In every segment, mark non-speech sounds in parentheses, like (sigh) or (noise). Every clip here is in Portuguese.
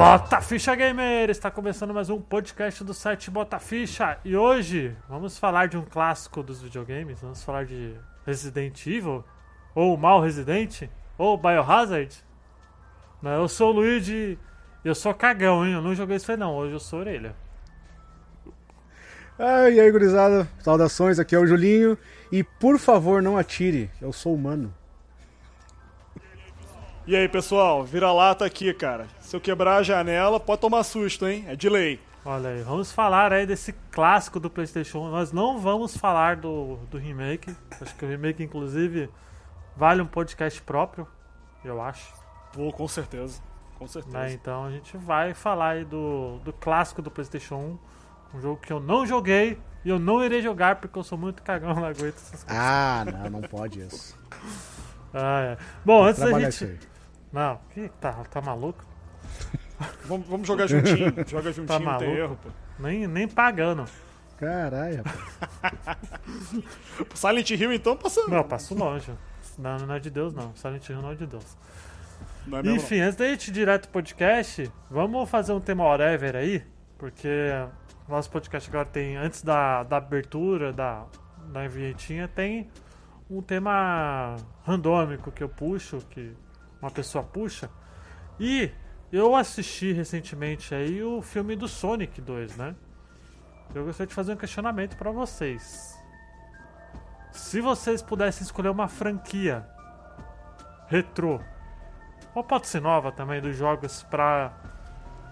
Bota Ficha Gamer! Está começando mais um podcast do site Bota Ficha e hoje vamos falar de um clássico dos videogames. Vamos falar de Resident Evil, ou Mal Resident, ou Biohazard. Não, Eu sou o Luigi e eu sou cagão, hein? Eu não joguei isso aí não, hoje eu sou orelha. Ah, e aí, gurizada, saudações, aqui é o Julinho. E por favor, não atire, eu sou humano. E aí, pessoal, vira-lata aqui, cara. Se eu quebrar a janela, pode tomar susto, hein? É de lei. Olha aí, vamos falar aí desse clássico do PlayStation 1. Nós não vamos falar do, do remake. Acho que o remake, inclusive, vale um podcast próprio, eu acho. Pô, com certeza. Com certeza. né? Então a gente vai falar aí do, do clássico do PlayStation 1. Um jogo que eu não joguei e eu não irei jogar porque eu sou muito cagão, não aguento essas coisas. Ah, não, não pode isso. (laughs) Ah, é. Bom, antes da gente. Não, que tá, tá maluco? Vamos, vamos jogar juntinho. (laughs) Joga juntinho, Tá não tem maluco? erro, pô. Nem, nem pagando. Caralho, rapaz. (laughs) Silent Hill, então, passa. Não, passo longe. Não, não é de Deus, não. Silent Hill não é de Deus. Não é mesmo, Enfim, antes da gente ir direto pro podcast, vamos fazer um tema whatever aí, porque nosso podcast agora tem, antes da, da abertura, da, da vinhetinha, tem um tema randômico que eu puxo, que uma pessoa puxa. E eu assisti recentemente aí o filme do Sonic 2, né? Eu gostaria de fazer um questionamento pra vocês. Se vocês pudessem escolher uma franquia retrô ou pode ser nova também dos jogos pra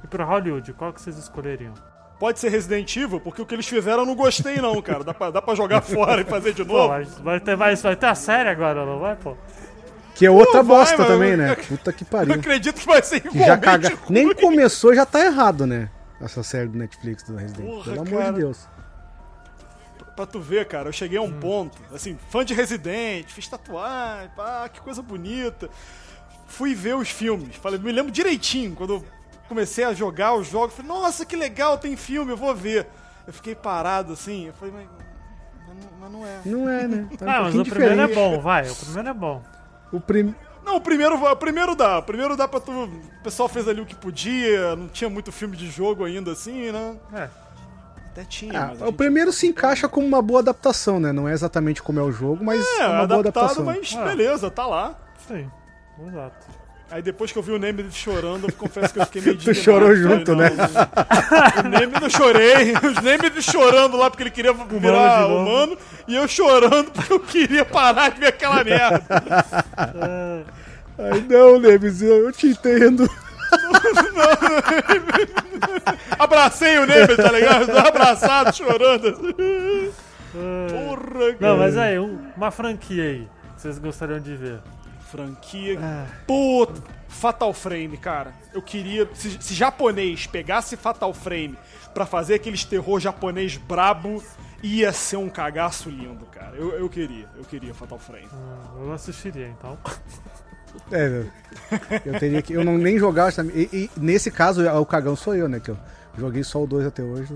ir pra Hollywood, qual que vocês escolheriam? Pode ser Resident Evil, porque o que eles fizeram eu não gostei, não, cara. Dá pra, dá pra jogar (laughs) fora e fazer de Pô, novo. mas vai ter, vai, vai ter a série agora, não vai, pô? Que é outra vai, bosta mano. também, né? Puta que Eu pariu. acredito que vai ser Que já caga... ruim. Nem começou, já tá errado, né? Essa série do Netflix do Resident. Porra, Pelo amor cara. de Deus. Pra tu ver, cara, eu cheguei a Hum. um ponto, assim, fã de Resident, fiz tatuagem, pá, que coisa bonita. Fui ver os filmes, falei, me lembro direitinho, quando eu comecei a jogar os jogos, falei, nossa, que legal, tem filme, eu vou ver. Eu fiquei parado assim, eu falei, mas, mas não- mas não é. Não é, né? Tá um ah, mas o primeiro é bom, vai, o primeiro é bom. O prim... Não, o primeiro, o primeiro dá, o primeiro dá pra tu. O pessoal fez ali o que podia, não tinha muito filme de jogo ainda assim, né? É. Até tinha. Mas a o primeiro se encaixa como uma boa adaptação, né? Não é exatamente como é o jogo, mas É, é uma boa adaptado, adaptação. mas Ah. beleza, tá lá. Sim, exato. Aí depois que eu vi o Nemesis chorando, eu confesso que eu fiquei meio (laughs) Tu chorou Falei, junto, não, né? O Nemesis eu chorei, os Nemesis chorando lá porque ele queria virar humano, e eu chorando porque eu queria parar de ver aquela merda. Ai, não, Neves, eu te entendo. Abracei o Nemesis, tá ligado? Abraçado, chorando. Porra, cara. Não, mas aí, um- uma franquia aí, que vocês gostariam de ver. Franquia. Ah. Pô, Fatal Frame, cara. Eu queria. Se, se japonês pegasse Fatal Frame pra fazer aqueles terror japonês brabo, ia ser um cagaço lindo, cara. Eu, eu queria, eu queria Fatal Frame. Hum, Eu assistiria, então. É, eu teria que. Eu não nem jogar. sabe? E, e nesse caso, o cagão sou eu, né? Que eu joguei só o 2 até hoje.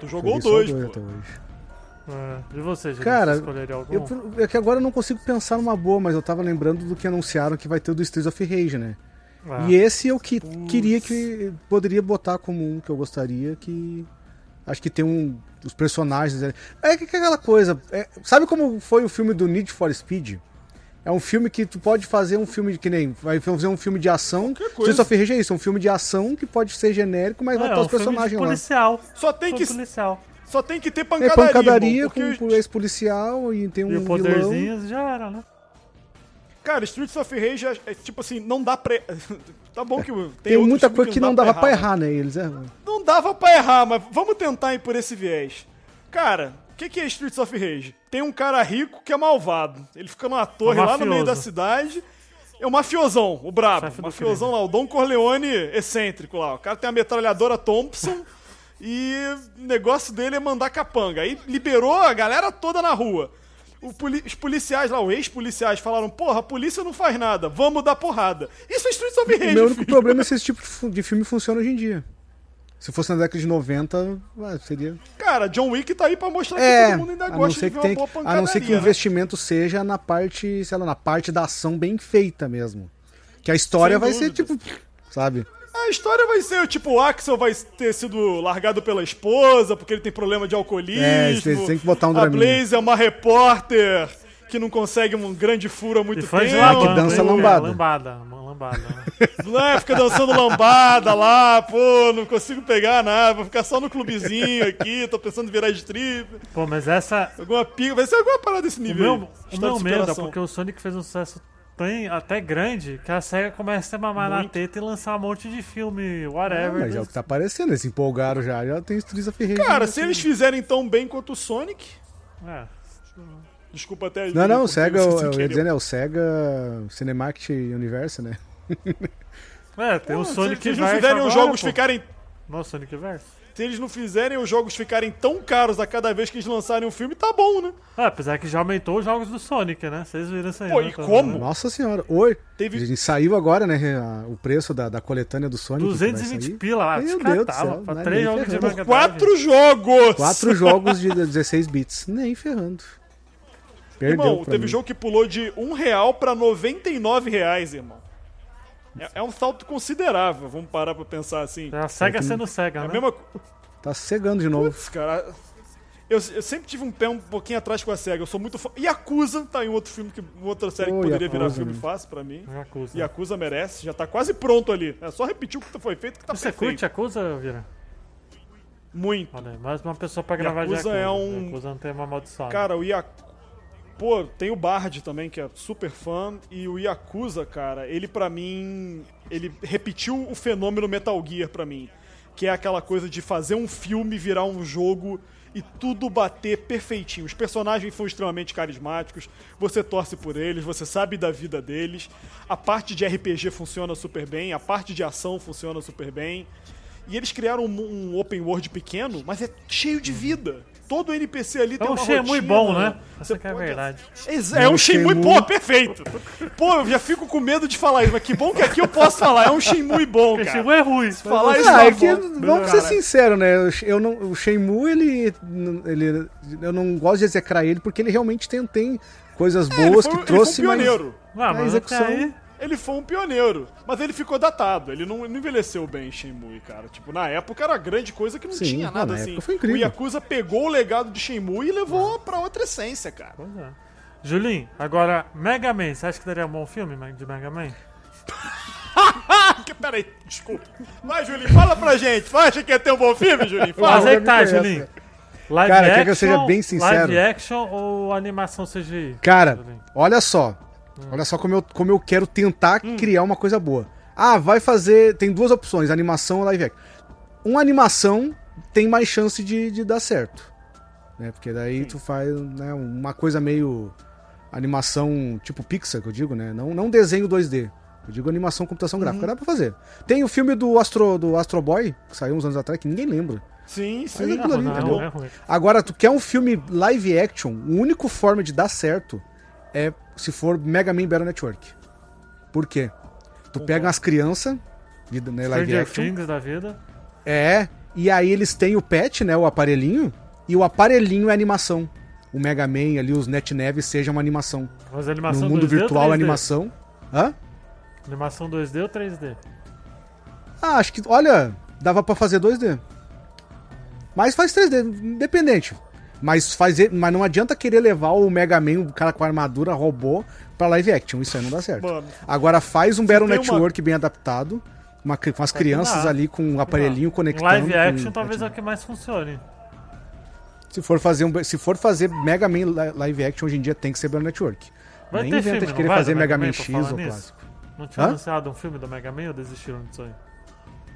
Tu jogou o joguei só 2, até pô. hoje. É, e você, gente? Cara, você escolheria algum? Eu, é que agora eu não consigo pensar numa boa, mas eu tava lembrando do que anunciaram que vai ter o do Streets of Rage, né? Ah, E esse eu que, queria que. Poderia botar como um que eu gostaria, que. Acho que tem um. Os personagens. É, é que é aquela coisa. é, sabe como foi o filme do Need for Speed? É um filme que tu pode fazer um filme de que nem. Vai fazer um filme de ação. Streets of Rage é isso, é um filme de ação que pode ser genérico, mas vai é, estar um os filme de personagens lá. policial. Só tem Filme que, policial. Só tem que ter É pancadaria. pancadaria irmão, com porque, um ex-policial e tem um E o vilão. poderzinho já era, né? Cara, Streets of Rage é, é tipo assim, não dá pra. (laughs) tá bom que tem, Tem muita coisa que não dava pra mas- errar, né? Eles é. Não dava pra errar, mas vamos tentar ir por esse viés. Cara, o que, que é Streets of Rage? Tem um cara rico que é malvado. Ele fica numa torre Um lá no meio da cidade. É o mafiosão, o brabo. Chefe O mafiosão lá, o Don Corleone excêntrico lá. O cara tem a metralhadora Thompson e o negócio dele é mandar capanga. Aí liberou a galera toda na rua. Poli- os policiais lá, os ex-policiais, falaram: Porra, a polícia não faz nada, vamos dar porrada. Isso é Streets of O Rage. meu único filho. problema é se esse tipo de filme funciona hoje em dia. Se fosse na década de 90, ah, seria. Cara, John Wick tá aí pra mostrar É, que todo mundo ainda a gosta de ver uma boa a pancadaria. não ser que o né? investimento seja na parte, sei lá, na parte da ação bem feita mesmo. Que a história Sem vai ser tipo, sabe? A a história vai ser, tipo, o Axel vai ter sido largado pela esposa porque ele tem problema de alcoolismo. É, você tem que botar um A draminha. Blaze é uma repórter que não consegue um grande furo há muito E fã de tempo. lambada, dança hein? lambada. Lambada, uma lambada. (laughs) né? Né, fica dançando lambada lá, pô, não consigo pegar nada, vou ficar só no clubezinho aqui, tô pensando em virar strip. Pô, mas essa. Alguma pica, vai ser alguma parada desse O nível. meu, aí. o meu medo é porque o Sonic fez um sucesso tão, até grande que a SEGA começa a mamar na Muito. teta e lançar um monte de filme, Ah, whatever. mas é o que tá aparecendo, eles se empolgaram já, já tem of Rage. Cara, né? se eles fizerem tão bem quanto o Sonic, É. desculpa até. Não, não, o porque Sega, eu, ia dizendo, é o Sega Cinematic Universe, né? É, tem Pô, o se- Sonic se eles não Verse fizerem os jogos pô. ficarem. Nossa, Sonic Verse. Se eles não fizerem os jogos ficarem tão caros a cada vez que eles lançarem um filme, tá bom, né? Ah, apesar que já aumentou os jogos do Sonic, né? Vocês viram isso aí. Pô, né? e como? Nossa senhora. Oi, Teve- a gente saiu agora, né, o preço da, da coletânea do Sonic. que vai 220 sair. pila lá. Meu Deus do céu, Pra não é três jogos de ferrando. Mega Quatro jogos! Quatro jogos de 16 bits. Nem ferrando. Perdeu Irmão, teve mim. jogo que pulou de um real pra 99 reais, irmão. É, é um salto considerável, vamos parar pra pensar assim. É a SEGA sendo SEGA, É a né? mesma Tá cegando de novo. Putz, cara. Eu, eu sempre tive um pé um pouquinho atrás com a SEGA. Eu sou muito fã. Yakuza tá em outro filme, que, outra série Ô, que poderia Yakuza, virar filme né? fácil pra mim. Yakuza. Yakuza merece, já tá quase pronto ali. É só repetir o que foi feito que tá Você perfeito. curte Yakuza, Vira? Muito. Olha mais uma pessoa pra gravar de Yakuza Yakuza. é um- Yakuza não tem uma maldição. Cara, o Yakuza. Pô, tem o Bard também, que é super fã. E o Yakuza, cara, ele pra mim. Ele repetiu o fenômeno Metal Gear pra mim. Que é aquela coisa de fazer um filme virar um jogo e tudo bater perfeitinho. Os personagens são extremamente carismáticos, você torce por eles, você sabe da vida deles. A parte de RPG funciona super bem, a parte de ação funciona super bem. E eles criaram um, um open world pequeno, mas é cheio de vida. Todo NPC ali é tem um uma Shenmue rotina. bom, né? Você Essa que é a pode- verdade. Ex- É, um um Shenmue, Shenmue. pô, perfeito. Pô, eu já fico com medo de falar isso, mas que bom que aqui eu posso falar. É um Shenmue bom, cara. Shenmue é ruim. falar isso Ah, é que, voz, vamos ser sinceros, né? Eu- Eu não, o Shenmue, ele, ele. Eu não gosto de execrar ele porque ele realmente tem, tem coisas É, boas foi- que trouxe, um mas. pioneiro. Não, A mas execução- até aí... Ele foi um pioneiro, mas ele ficou datado. Ele não, não envelheceu bem Shenmue, cara. Tipo, na época era grande coisa que não Sim, tinha nada na assim. foi incrível. O Yakuza pegou o legado de Shenmue e levou pra outra essência, cara. Pois é. Julinho, agora, Mega Man, você acha que daria um bom filme de Mega Man? (laughs) Que, peraí, desculpa. Vai, Julinho, fala pra gente. Acha que ia ter um bom filme, Julinho? Mas Fala. aí já que tá. Julinho. Live Cara, quer action, que eu seja bem sincero? Live action ou animação CGI? Cara, Julinho? olha só. Olha só como eu, como eu quero tentar Hum. criar uma coisa boa. Ah, vai fazer. Tem duas opções: animação ou live action. Uma animação tem mais chance de, de dar certo. Né? Porque daí tu faz né, uma coisa meio. Animação tipo Pixar, que eu digo, né? Não, não desenho 2D. Eu digo animação computação gráfica. Uhum. Dá pra fazer. Tem o filme do Astro, do Astro Boy, que saiu uns anos atrás, que ninguém lembra. Sim, Mas sim. aquilo ali, não, entendeu? não é. Agora, tu quer um filme live action, a única forma de dar certo é se for Mega Man Battle Network. Por quê? Tu pega umas crianças de né, live action. Things da vida. É, e aí eles têm o pet, né, o aparelhinho, e o aparelhinho é animação. O Mega Man ali, os Net Neves, seja uma animação. Mas animação no mundo 2D ou virtual, 3D? animação. Hã? Animação 2D ou 3D? Ah, acho que, olha, dava pra fazer 2D. Mas faz 3D, independente. Mas, fazer, mas não adianta querer levar o Mega Man, o cara com armadura, robô, pra live action. Isso aí não dá certo. Mano. Agora faz um Battle tem uma- Network bem adaptado, uma, com as crianças dar. ali com um aparelhinho Um conectando. live action talvez é o que mais funcione. se, for fazer um, se for fazer Mega Man li- live action, hoje em dia tem que ser Battle Network. Vai Nem ter inventa filme, de querer fazer Mega Mega Man X ou nisso? clássico. Não tinha Hã? anunciado um filme do Mega Man ou desistiram disso aí?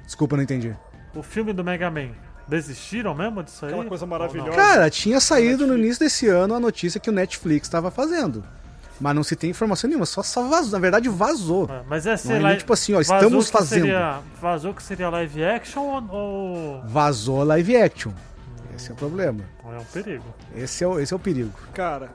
Desculpa, não entendi. O filme do Mega Man, desistiram mesmo disso aí? Aquela coisa maravilhosa. Cara, tinha saído no início desse ano a notícia que o Netflix estava fazendo. Mas não se tem informação nenhuma, só, só vazou. Na verdade, vazou. É, Mas é ser Não é live... tipo assim, ó, vazou estamos que fazendo. Seria... Vazou que seria live action ou... ou... Vazou live action. Esse é o problema. ou É um perigo. Esse é o, esse é o perigo. Cara,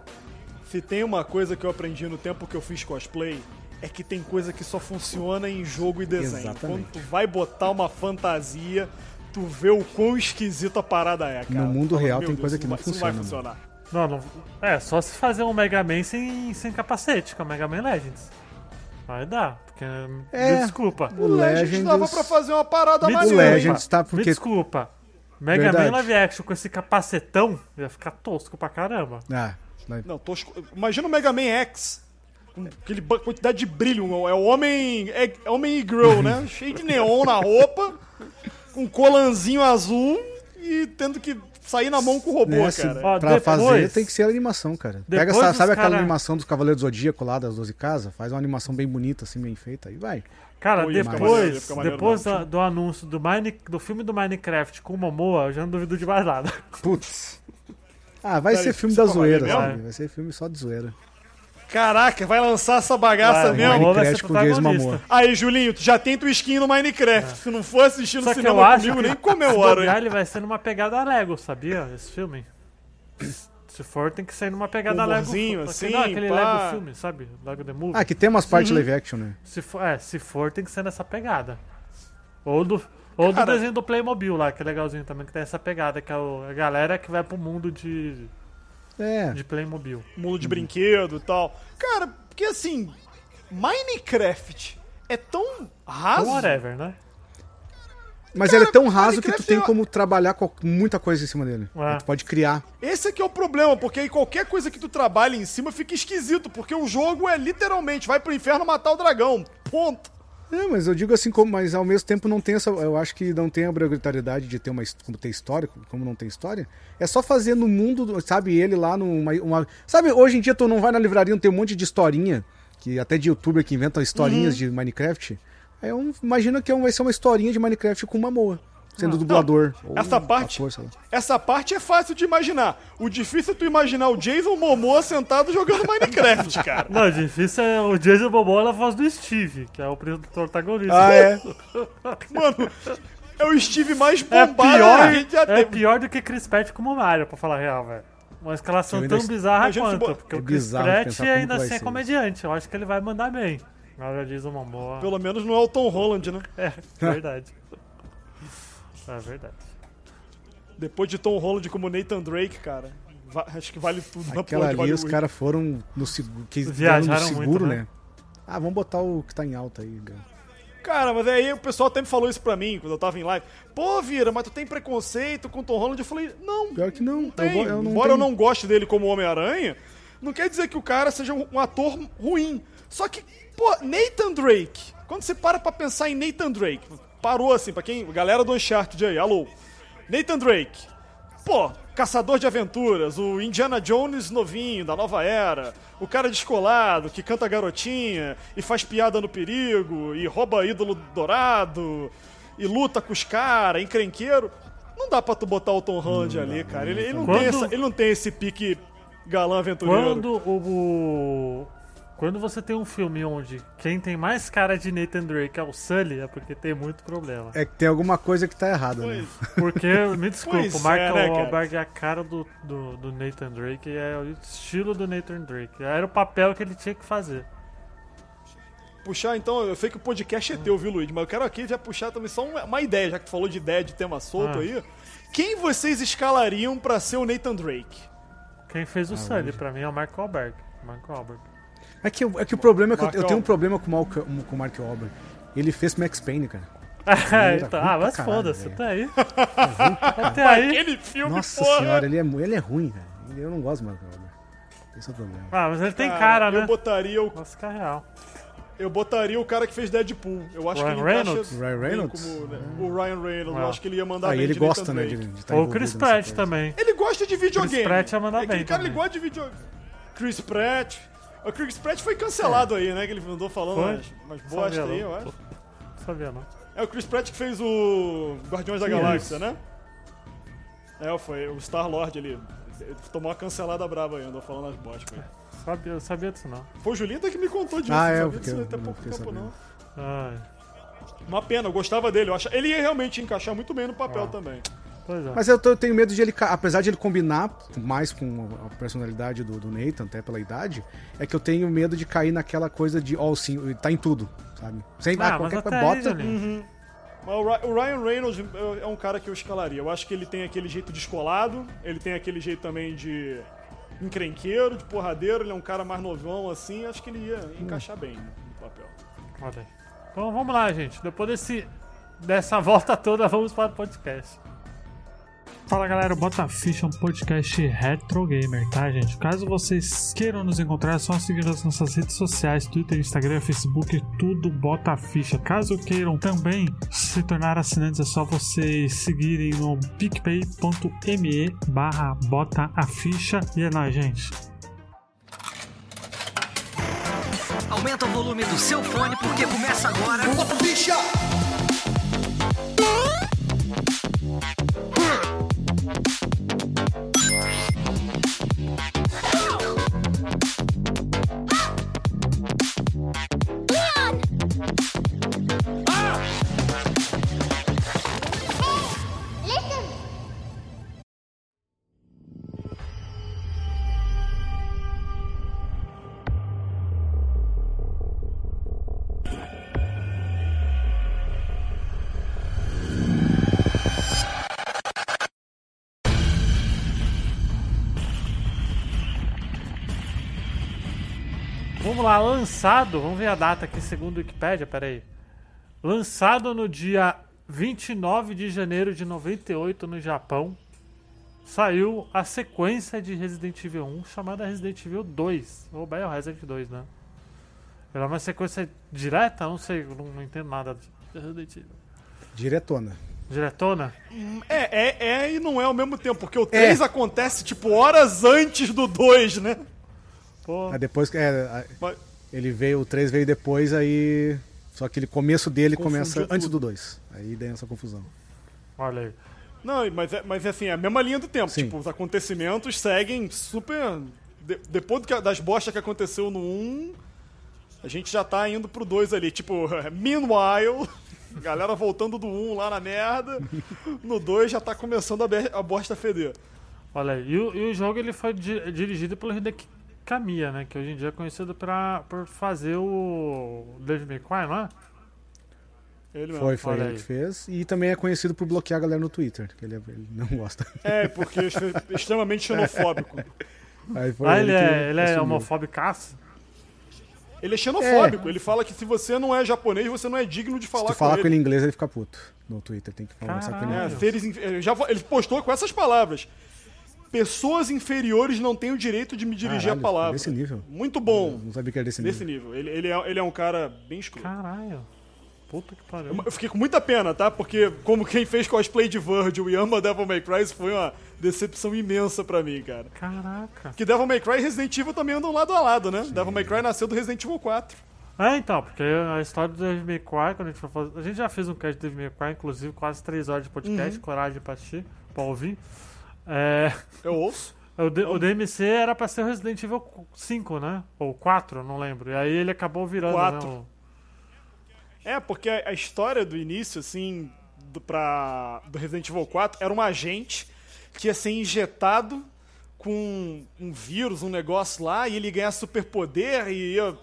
se tem uma coisa que eu aprendi no tempo que eu fiz cosplay, é que tem coisa que só funciona em jogo e desenho. Exatamente. Quando tu vai botar uma fantasia, tu vê o quão esquisita a parada é, cara. No mundo fala, real "Meu tem Deus, coisa que não vai- isso vai funciona, funcionar. Não, não... É, só se fazer um Mega Man sem, sem capacete, que é o Mega Man Legends. Vai dar, porque. É. Me desculpa. O O Legends Legends- dava pra fazer uma parada Me O maneira. hein? Legends tá Me porque. desculpa. Mega Verdade. Man live action com esse capacetão ia ficar tosco pra caramba. Ah, vai- Não, tosco. Imagina o Mega Man X. Com aquele quantidade de brilho. É o homem. É, é homem e-girl, né? (laughs) Cheio de neon na roupa. Um colanzinho azul. E tendo que sair na mão com o robô, né, se- cara. Ó, pra depois- fazer tem que ser a animação, cara. Pega, sabe, sabe aquela cara- animação dos Cavaleiros do Zodíaco lá das 12 casas? Faz uma animação bem bonita, assim, bem feita, e vai. Cara, maneiro, ia depois, maneiro depois da- do anúncio do, Mine, do filme do Minecraft com o Momoa, eu já não duvido de mais nada. Putz. Ah, vai Peraí, ser filme da tá zoeira, sabe? Vai ser filme só de zoeira. Caraca, vai lançar essa bagaça Vai, mesmo? Minecraft ser com Jason protagonista. Momoa. Aí, Julinho, tu já tem tua skin no Minecraft. Se não for assistir no que eu cinema acho comigo, que nem se comemora. bobear, ele vai ser numa pegada Lego, sabia? Esse filme. Se for, tem que ser numa pegada Lego. Humorzinho, assim, não, aquele pá. Lego filme, sabe? Lego The Movie. Ah, que tem umas partes Uhum. live action, né? Se for, é, se for, tem que ser nessa pegada. Ou do, ou do Cara- desenho do Playmobil lá, que é legalzinho também, que tem essa pegada, que é o- a galera que vai pro mundo de, É. de Playmobil. Mundo de brinquedo e tal. Cara, porque assim, Minecraft é tão raso. Whatever, né? Mas ele é tão raso que tu tem é- como trabalhar com muita coisa em cima dele. É. Tu pode criar. Esse aqui é o problema, porque aí qualquer coisa que tu trabalha em cima fica esquisito, porque o jogo é literalmente vai pro inferno matar o dragão. Ponto. É, mas eu digo assim, como, mas ao mesmo tempo não tem essa. Eu acho que não tem a obrigatoriedade de ter uma. Como tem história, como não tem história. É só fazer no mundo, do- sabe, ele lá numa. Uma, sabe, hoje em dia tu não vai na livraria, não tem um monte de historinha, que até de youtuber que inventam historinhas Uhum. de Minecraft. Aí eu imagino que é vai ser uma historinha de Minecraft com uma moa. Sendo dublador. essa parte-. Essa parte é fácil de imaginar. O difícil é tu imaginar o Jason Momoa sentado jogando Minecraft, (laughs) cara. Não, o difícil é o Jason Momoa na voz do Steve, que é o protagonista. Ah, é. (laughs) Mano, é o Steve mais É bombado pior, que a gente já é teve. pior do que Chris Pratt como Mario, pra falar a real, velho. Uma escalação tão bizarra quanto, bo- porque É o Chris Pratt ainda assim é comediante. Eu acho que ele vai mandar bem. Agora o Jason Momoa. Pelo menos não é o Tom Holland, né? É, verdade. É verdade. Depois de Tom Holland como Nathan Drake, cara, va- acho que vale tudo na Aquela porra de ali, os Hollywood. caras foram no seguro. Que deram no seguro, muito, né? né? Ah, vamos botar o que tá em alta aí. cara. Cara, mas aí o pessoal até me falou isso pra mim quando eu tava em live. Pô, Vira, mas tu tem preconceito com o Tom Holland? Eu falei, não, Pior que não. não tem. Eu, go- eu não Embora eu tenho- não goste dele como Homem-Aranha, não quer dizer que o cara seja um, um ator ruim. Só que, pô, Nathan Drake, quando você para pra pensar em Nathan Drake, parou assim, pra quem. Galera do Uncharted aí, alô. Nathan Drake, pô, caçador de aventuras, o Indiana Jones novinho, da nova era, o cara descolado, que canta garotinha e faz piada no perigo, e rouba ídolo dourado, e luta com os caras, encrenqueiro. Não dá pra tu botar o Tom Holland ali, cara. Ele, ele não Quando- tem essa- ele não tem esse pique galã aventureiro. Quando o, o- Quando você tem um filme onde quem tem mais cara de Nathan Drake é o Sully, é porque tem muito problema. É que tem alguma coisa que tá errada, né? Pois, (laughs) Porque, me desculpa, Pois o Michael é, né, cara? Wahlberg é a cara do, do, do Nathan Drake, é o estilo do Nathan Drake. Era o papel que ele tinha que fazer. puxar então, eu sei que o podcast é teu, viu, Luiz? Mas eu quero aqui já puxar também só uma, uma ideia, já que tu falou de ideia de tema solto Ah. aí. Quem vocês escalariam pra ser o Nathan Drake? Quem fez o Ah, Sully, pra mim, é o Mark Wahlberg. Mark Wahlberg. É que, é que o problema é que eu, eu tenho um problema com o, Malca- com o Mark Wahlberg. Ele fez Max Payne, cara. (laughs) É, então, ah, pra mas caralho, foda-se, até aí. Até aí. Aquele filme, Nossa porra! senhora, ele é, ele é ruim, cara. Eu não gosto do Mark Wahlberg. Esse é o problema. Ah, mas ele tem cara, Eu né? botaria, o, Nossa, cara real. eu botaria o cara que fez Deadpool. Eu acho Ryan que ele encaixa Reynolds? Ryan bem Reynolds? como, né, o Ryan Reynolds. Eu Ah. acho que ele ia mandar Ah, bem ele de Nathan gosta, né, de, Drake. de estar Ou o Chris Pratt também. Ele gosta de videogame. Chris Pratt ia mandar é aquele bem cara ele também. gosta de videogame. Chris Pratt. O Chris Pratt foi cancelado aí, né? Que ele andou falando Foi? umas, umas bosta Sabia, aí, não. eu acho. Não sabia, não. É o Chris Pratt que fez o Guardiões da Galáxia, isso. né? É, foi o Star-Lord ali. Ele Tomou uma cancelada brava aí, andou falando as bostas. aí. Sabia, eu sabia disso, não. Foi o Julinho que me contou disso. Ah, não é, sabia disso eu até não pouco fiquei tempo, sabendo. não. Ai, Uma pena, eu gostava dele. Eu acho... Ele ia realmente encaixar muito bem no papel Ah. também. Pois é. Mas eu, tô- eu tenho medo de ele, apesar de ele combinar mais com a personalidade do, do Nathan, até pela idade, é que eu tenho medo de cair naquela coisa de, ó, sim, ele tá em tudo, sabe? Sem Ah, ah, qualquer coisa, bota. Mas o Ry- o Ryan Reynolds é um cara que eu escalaria. Eu acho que ele tem aquele jeito descolado, ele tem aquele jeito também de encrenqueiro, de porradeiro, ele é um cara mais novão assim, acho que ele ia encaixar bem. papel. Olha aí. Então vamos lá, gente. Depois desse, dessa (laughs) volta toda, vamos para o podcast. Fala galera, o Bota a Ficha é um podcast retro gamer, tá gente? Caso vocês queiram nos encontrar, é só seguir nas nossas redes sociais, Twitter, Instagram, Facebook, tudo Bota Ficha. Caso queiram também se tornar assinantes, é só vocês seguirem no picpay.me barra Bota a Ficha. E é nóis, gente. Aumenta o volume do seu fone porque começa agora. Vamos lá, lançado, vamos ver a data aqui segundo o Wikipedia, peraí. Lançado no dia 29 de janeiro de 98 no Japão, saiu a sequência de Resident Evil 1 chamada Resident Evil 2, ou Biohazard 2, né? Ela é uma sequência direta? Não sei, não, não entendo nada de Resident Evil. Diretona. Diretona? É, é, é e não é ao mesmo tempo, porque o 3 acontece, tipo, horas antes do 2, né? Pô, Aí depois que. É, Mas- ele veio, o 3 veio depois, aí. Só que ele começo dele Confundiu começa antes tudo. do 2. Aí deu essa confusão. olha aí. Não, mas é, mas é assim, é a mesma linha do tempo. Sim. Tipo, os acontecimentos seguem super. de- depois do que- das bostas que aconteceu no 1, a gente já tá indo pro 2 ali. Tipo, (laughs) meanwhile, (laughs) galera voltando do 1 lá na merda. No 2 já tá começando a, be- a bosta a feder. Olha aí. E o, e o jogo ele foi di- dirigido pelo Hideki Kamiya, né? Que hoje em dia é conhecido pra, por fazer o Devil May Cry, não é? Ele mesmo. Foi, foi ele aí. que fez. E também é conhecido por bloquear a galera no Twitter, que ele, ele não gosta. É, porque é (laughs) extremamente xenofóbico. Aí foi Ah, ele, que é, ele é homofóbicaço? Ele é xenofóbico. Ele fala que se você não é japonês, você não é digno de Se falar com falar ele. com ele em inglês, ele fica puto. No Twitter, tem que conversar com ele. É, inglês. seres inf- ele já ele postou com essas palavras. Pessoas inferiores não têm o direito de me dirigir Caralho, a palavra. Desse nível. Muito bom. Não sabia que era desse Desse nível. nível. Ele, ele, é, ele é um cara bem escuro. Caralho. Puta que pariu. Eu fiquei com muita pena, tá? Porque, como quem fez cosplay de Virgil e ama Devil May Cry, isso foi uma decepção imensa pra mim, cara. Caraca. Que Devil May Cry e Resident Evil também andam lado a lado, né? Devil May Cry nasceu do Resident Evil 4. É, então, porque a história do Devil May Cry, quando a gente for fazer... A gente já fez um cast de Devil May Cry, inclusive quase 3 horas de podcast, Uhum. coragem pra assistir, pra ouvir. É... Eu ouço. (laughs) O, D- o DMC era pra ser o Resident Evil 5, né? Ou 4, não lembro. E aí ele acabou virando, Quatro. né? o- É, porque a história do início, assim, do, pra, do Resident Evil 4 era um agente que ia ser injetado com um vírus, um negócio lá, e ele ganhar superpoder e ia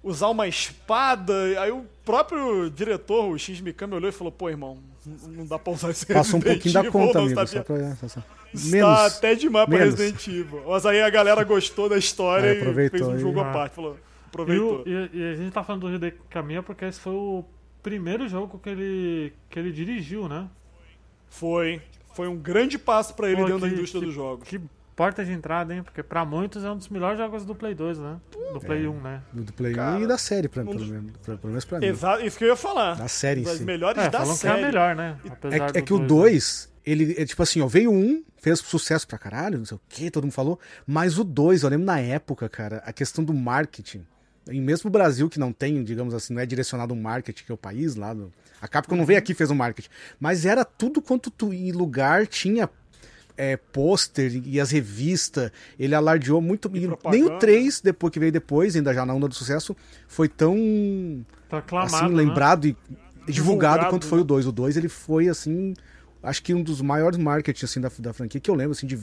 usar uma espada. Aí o próprio diretor, o X Mikami, olhou e falou: pô, irmão, não dá pra usar esse Passa um pouquinho da conta, não, amigo. Só pra, só- só- Está Menos. até demais pra Menos. Resident Evil. Mas aí a galera gostou da história É, e fez um jogo Ah. à parte. Falou, E, aproveitou. o- e- e a gente tá falando do Hideki Kamiya porque esse foi o primeiro jogo que ele, que ele dirigiu, né? Foi. Foi um grande passo pra ele Pô, dentro da que- indústria que- dos jogos. Que porta de entrada, hein? Porque pra muitos é um dos melhores jogos do Play 2, né? Do Play 1, né? Do, Play 1 Cara, e da série, pra, um pelo, dos- menos, pra- pelo menos pra mim. Exato, isso que eu ia falar. Da série em Das si. melhores É, da série. que é a melhor, né? É, Apesar que- é do que o dois, né? 2, ele é tipo assim, ó, veio um, fez sucesso pra caralho, não sei o que, todo mundo falou, mas o 2, eu lembro na época, cara, a questão do marketing, e mesmo o Brasil que não tem, digamos assim, não é direcionado um marketing, que é o país lá, no, a Capcom não veio aqui e fez um marketing, mas era tudo quanto tu, em lugar tinha é, pôster e as revistas, ele alardeou muito, nem o 3, depois que veio depois, ainda já na onda do sucesso, foi tão Tá aclamado, assim, né? lembrado e divulgado, Divulgado, quanto né? foi o 2. O 2 ele foi assim, acho que um dos maiores marketing assim da, da franquia que eu lembro assim de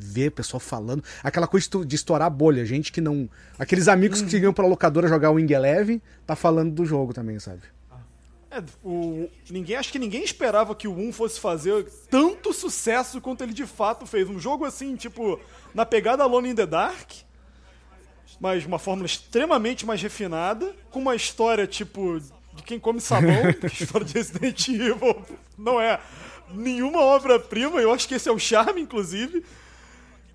ver pessoal falando, aquela coisa de, estourar a bolha, gente que não, aqueles amigos Uhum. que iam pra locadora jogar o Wing Eleven, tá falando do jogo também, sabe? É, o, ninguém, acho que ninguém esperava que o 1 fosse fazer tanto sucesso quanto ele de fato fez. Um jogo assim, tipo, na pegada Alone in the Dark. mas uma fórmula extremamente mais refinada, com uma história tipo de quem come sabão, (laughs) a história de Resident Evil não é nenhuma obra-prima, eu acho que esse é o charme, inclusive.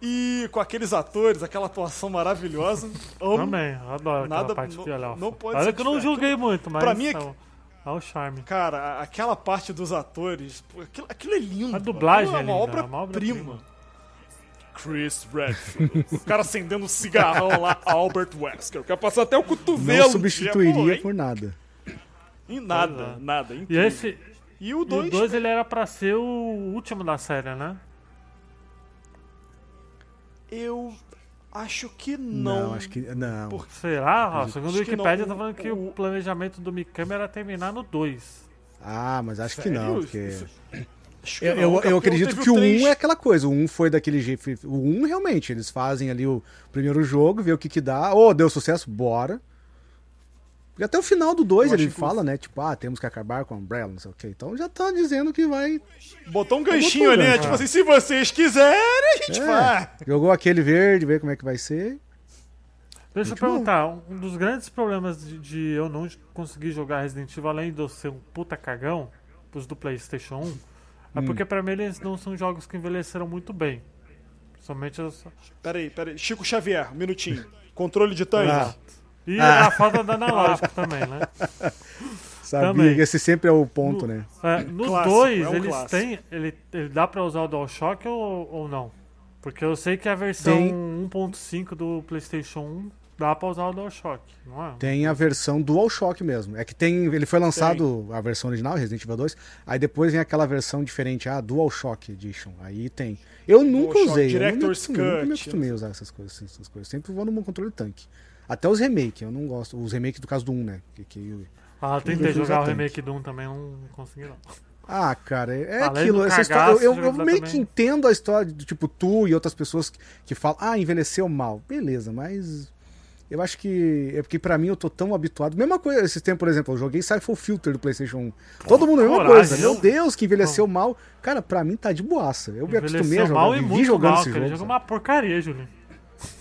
E com aqueles atores, aquela atuação maravilhosa. (laughs) Amo. Também, eu adoro Nada- aquela parte não- não pode Olha ser que eu não julguei muito, mas Pra mim é é, que- o- é o charme. Cara, aquela parte dos atores, pô, aquilo, aquilo é lindo. A dublagem aquilo é é uma é uma obra-prima. obra-prima. Chris Redfield. (laughs) o cara acendendo um cigarrão lá, Albert Wesker. O cara passou até o cotovelo. Não Pô, substituiria hein? por nada. Em nada, é. nada. E incrível. esse. E o E o 2. 2 ele era pra ser o último da série, né? Eu acho que não. Não, acho que. Não. Por- Será? Ó, segundo o que. Wikipedia, tá O- falando que o, o- planejamento do Mikami era terminar no 2. Ah, mas acho que Sério? não, porque. Isso- Acho que Eu, não, eu, eu acredito que o 1 três. é aquela coisa. O 1 foi daquele jeito. O 1 realmente, eles fazem ali o primeiro jogo, vê o que que dá. Ô, deu sucesso, bora. E até o final do 2 Eu ele acho que fala, né? Tipo, ah, temos que acabar com a Umbrella, não sei o quê. Então já tá dizendo que vai. Botou um ganchinho ali, né? Tipo assim, se vocês quiserem, a gente É, vai. Jogou aquele verde, vê como é que vai ser. Deixa eu perguntar, um dos grandes problemas de, de eu não conseguir jogar Resident Evil, além de eu ser um puta cagão, os do Playstation 1, é Hum. porque pra mim eles não são jogos que envelheceram muito bem. Principalmente os... Peraí, peraí. Chico Xavier, um minutinho. Controle de tanque. Ah. E Ah. a falta do analógico (laughs) também, né? Sabia Também. que esse sempre é o ponto, né? É, no Clássico, 2, é um eles clássico. têm. Ele, ele dá pra usar o DualShock ou, ou não? Porque eu sei que a versão Tem. 1.5 do PlayStation 1 dá pra usar o DualShock, não é? Tem a versão DualShock mesmo. É que tem. Ele foi lançado a versão original, Resident Evil 2. Aí depois vem aquela versão diferente, a DualShock Edition. Aí tem. Eu nunca DualShock usei. Eu não me Director's acostumei, nunca me Cut. acostumei a usar essas coisas, essas coisas. Sempre vou no meu controle tanque. Até os remakes, eu não gosto. Os remakes do caso do 1, né? Que, que- Ah, eu tentei jogar o remake do 1 também, não consegui não. Ah, cara, é Além aquilo. Essa história, cagaço, eu, eu jogabilidade meio que entendo a história do tipo tu e outras pessoas que, que falam, ah, envelheceu mal. Beleza, mas eu acho que é porque pra mim eu tô tão habituado. Mesma coisa, esse tempo, por exemplo, eu joguei Cypher Filter do PlayStation 1. Todo mundo a mesma coragem, coisa. eu- Meu Deus, que envelheceu mal. Cara, pra mim tá de boaça. Eu me acostumei a Envelheceu jogar, mal e vivi muito jogando mal, esse cara. jogo. É sabe? uma porcaria, Julinho.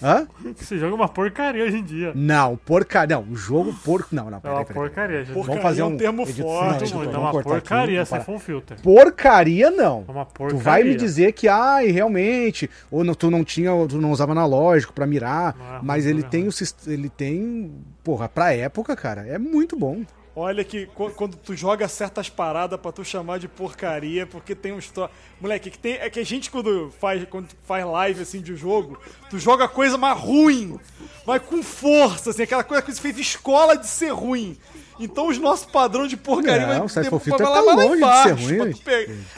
Hã? Esse jogo é uma porcaria hoje em dia. Não, porcaria. Não, o jogo porco. Não, não, É peraí, uma porcaria, Julinho. Porcaria Vamos fazer é um um termo edito- forte, não, muito, é uma porcaria, sem full filter. Porcaria não. É uma Tu porcaria. vai me dizer que, ai, realmente, ou não, tu não tinha, tu não usava analógico pra mirar, é mas ele é tem ruim. o ele tem, porra, pra época, cara, é muito bom. Olha que qu- quando tu joga certas paradas pra tu chamar de porcaria, porque tem um tro... Moleque, que tem, é que a gente quando faz, quando faz live assim de jogo, tu joga coisa mais ruim, mas com força, assim, aquela coisa que você fez escola de ser ruim. Então os nossos padrões de porcaria Não, vai Cypher vai lá- tá vai lá longe de ser ruim.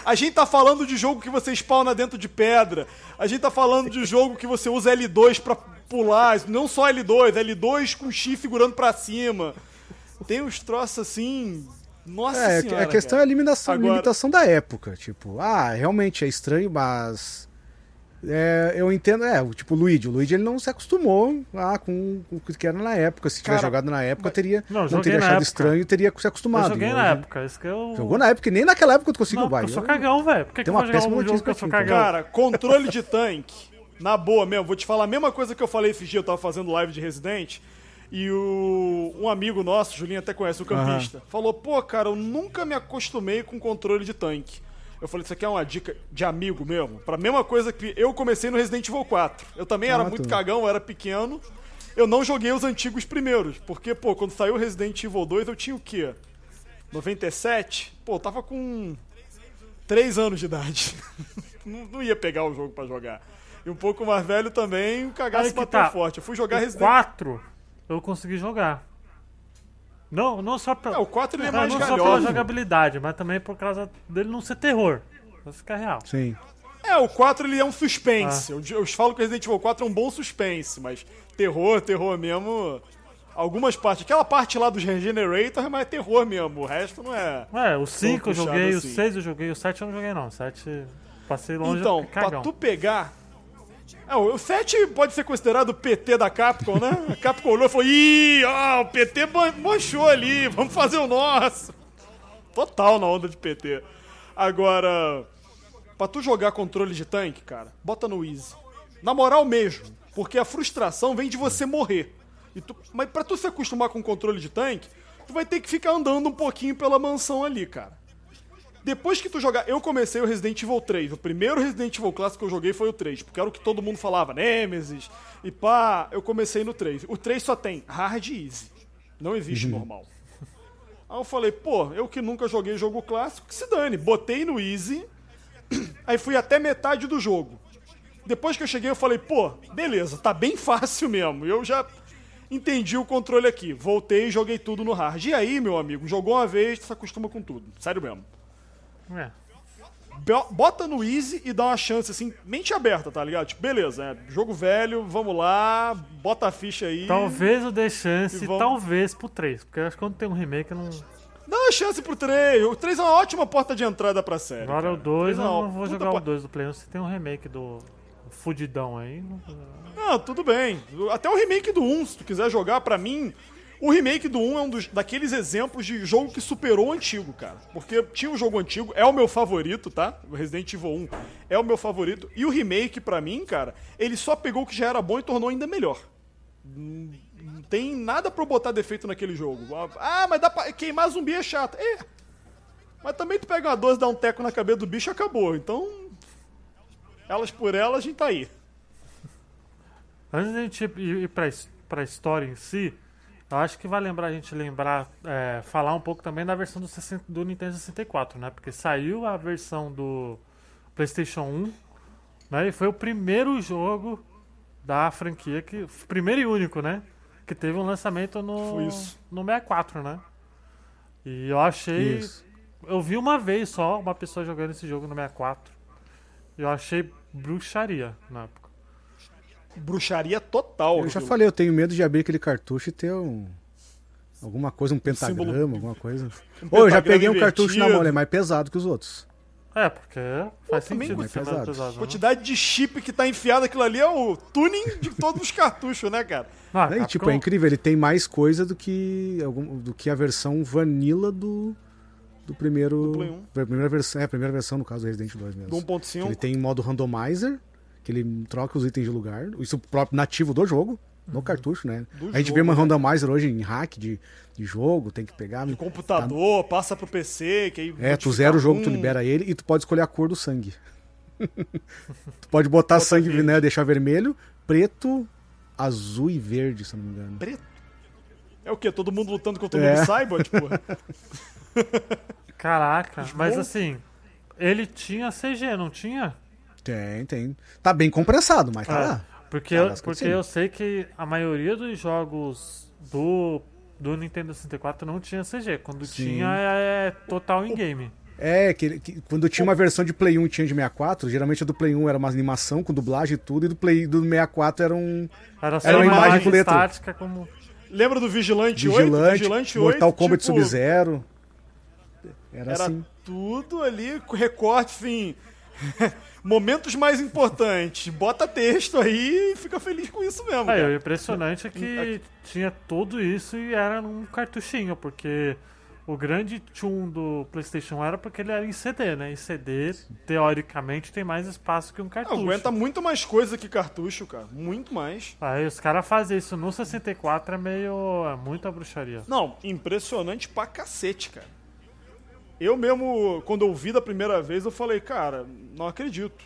A gente tá falando de jogo que você spawna dentro de pedra. A gente tá falando de jogo que você usa L2 pra pular, não só L2, L2 com X figurando pra cima. Tem uns troços assim. Nossa É, senhora. a questão cara. é a limitação, Agora- limitação da época, tipo, ah, realmente é estranho, mas é, eu entendo, é, o tipo o Luigi, o Luigi ele não se acostumou lá com, com o que era na época, se tivesse jogado na época, teria Não, não, joguei teria na achado época. estranho, teria se Eu acostumado. joguei E na hoje- época, isso que eu... Jogou na época, e nem naquela época tu conseguiu bug. eu sou cagão, velho. Por que, que Tem eu uma péssima um jogo que eu sou cagão? Cara, controle de tanque. Na boa mesmo, vou te falar a mesma coisa que eu falei esse dia, eu tava fazendo live de Resident. E o, um amigo nosso, Julinho até conhece, o campista, falou: pô, cara, eu nunca me acostumei com controle de tanque. Eu falei, isso aqui é uma dica de amigo mesmo. Pra mesma coisa que eu comecei no Resident Evil 4. Eu também era muito cagão, eu era pequeno. Eu não joguei os antigos primeiros. Porque, pô, quando saiu Resident Evil 2, eu tinha o quê? 97? Pô, eu tava com 3 anos de idade. (laughs) não, não ia pegar o jogo pra jogar. E um pouco mais velho também, o cagaço bateu tá. forte. Eu fui jogar O Resident 4 eu consegui jogar. Não, não só pra... É, o 4 ele é Não, mais não só pela jogabilidade, mas também por causa dele não ser terror. Vai ficar real. Sim. É, o 4 ele é um suspense. Ah. Eu, eu falo que o Resident Evil 4 é um bom suspense, mas terror, terror mesmo. Algumas partes. Aquela parte lá dos Regenerators é mais terror mesmo. O resto não é. É, o 5 eu joguei, assim. o 6 eu joguei, o 7 eu não joguei não. O 7 passei longe Então, cagão. pra tu pegar. É, o 7 pode ser considerado o PT da Capcom, né? A Capcom olhou e falou: ih, ó, o PT manchou ali, vamos fazer o nosso. Total na onda de PT. Agora, pra tu jogar controle de tanque, cara, bota no Easy. Na moral mesmo. Porque a frustração vem de você morrer. Tu- mas pra tu se acostumar com controle de tanque, tu vai ter que ficar andando um pouquinho pela mansão ali, cara. Depois que tu jogar. Eu comecei o Resident Evil 3. O primeiro Resident Evil clássico que eu joguei foi o 3, porque era o que todo mundo falava, Nemesis. E pá, eu comecei no 3. O 3 só tem hard e easy. Não existe normal. Aí eu falei, pô, eu que nunca joguei jogo clássico, que se dane. Botei no easy. (clears throat) Aí fui até metade do jogo. Depois que eu cheguei, eu falei, pô, beleza, tá bem (laughs) fácil mesmo. Eu já entendi o controle aqui. Voltei e joguei tudo no hard. E aí, meu amigo, jogou uma vez, tu se acostuma com tudo. Sério mesmo. É. Bo- Bota no easy e dá uma chance, assim, mente aberta, tá ligado? Tipo, beleza, é jogo velho, vamos lá, bota a ficha aí. Talvez eu dê chance, vamos- talvez pro 3. Porque eu acho que quando tem um remake, eu não. Dá uma chance pro 3. O 3 é uma ótima porta de entrada pra série. Agora o 2 Três eu é uma não vou jogar o porta- 2 do Play 1 se tem um remake do Fudidão aí. não- Não, tudo bem. Até o remake do 1, se tu quiser jogar, pra mim, o remake do 1 é um dos, daqueles exemplos de jogo que superou o antigo, cara. Porque tinha o jogo antigo, é o meu favorito, tá? Resident Evil 1 é o meu favorito. E o remake, pra mim, cara, ele só pegou o que já era bom e tornou ainda melhor. Não tem nada pra botar defeito naquele jogo. Ah, mas dá pra queimar zumbi é chato. É. Mas também tu pega uma 12, dá um teco na cabeça do bicho e acabou. Então, elas por elas, a gente tá aí. Antes da gente ir pra, pra história em si, eu acho que vai lembrar a gente lembrar, é, falar um pouco também da versão do, 60 do Nintendo 64, né? Porque saiu a versão do PlayStation 1, né? E foi o primeiro jogo da franquia que. Primeiro e único, né? Que teve um lançamento no, no 64, né? E eu achei. Isso. Eu vi uma vez só uma pessoa jogando esse jogo no 64. E eu achei bruxaria na época. Bruxaria total. Eu já falei, eu tenho medo de abrir aquele cartucho e ter um. Alguma coisa, um símbolo- pentagrama, alguma coisa. Um Ô, eu já peguei um cartucho na invertido. mão, ele é mais pesado que os outros. É, porque faz também sentido é ser mais pesado. pesado. né? Quantidade de chip que tá enfiado aquilo ali é o tuning de todos os cartuchos, né, cara? Não, a É, e, Capcom- tipo, é incrível, ele tem mais coisa do que, algum, do que a versão vanilla do, do primeiro. Do Play 1. da primeira versão, é, a primeira versão, no caso do Resident 2 mesmo. Do Que 1.5. Ele tem modo randomizer, que ele troca os itens de lugar. Isso próprio nativo do jogo, no cartucho, né? Do a gente jogo, vê uma né? randomizer hoje em hack de, de jogo, tem que pegar. De computador, passa pro PC, que aí. É, tu zera o jogo, tu um. libera ele e tu pode escolher a cor do sangue. (laughs) tu pode botar sangue, verde. né? Deixar vermelho, preto, azul e verde, se eu não me engano. Preto. É o quê? Todo mundo lutando contra o É. Noob Cyborg? Tipo, (laughs) Caraca, mas assim, ele tinha CG, não tinha? Tem, tem. Tá bem compressado, mas tá É, lá. Porque, Ah, eu, porque eu sei que a maioria dos jogos do, do Nintendo 64 não tinha CG. Quando Sim. tinha, é, é total in-game. É, que, que quando tinha uma versão de Play 1 e tinha de 64, geralmente a do Play 1 era uma animação com dublagem e tudo, e do Play do 64 era um Era só Era uma uma imagem imagem com letra. estática como... lembra do Vigilante 8? vigilante, Vigilante 8. Mortal Kombat tipo, Sub-Zero. Era, Era assim. tudo ali, recorte, enfim. (laughs) Momentos mais importantes. Bota texto aí e fica feliz com isso mesmo. Aí, cara. o impressionante é que tinha tudo isso e era num cartuchinho, porque o grande tchum do PlayStation era porque ele era em CD, né? E CD, teoricamente, tem mais espaço que um cartucho. Aguenta muito mais coisa que cartucho, cara. Muito mais. Aí os caras fazem isso no 64 é meio. é muita bruxaria. Não, impressionante pra cacete, cara. Eu mesmo, quando eu vi da primeira vez, eu falei, cara, não acredito.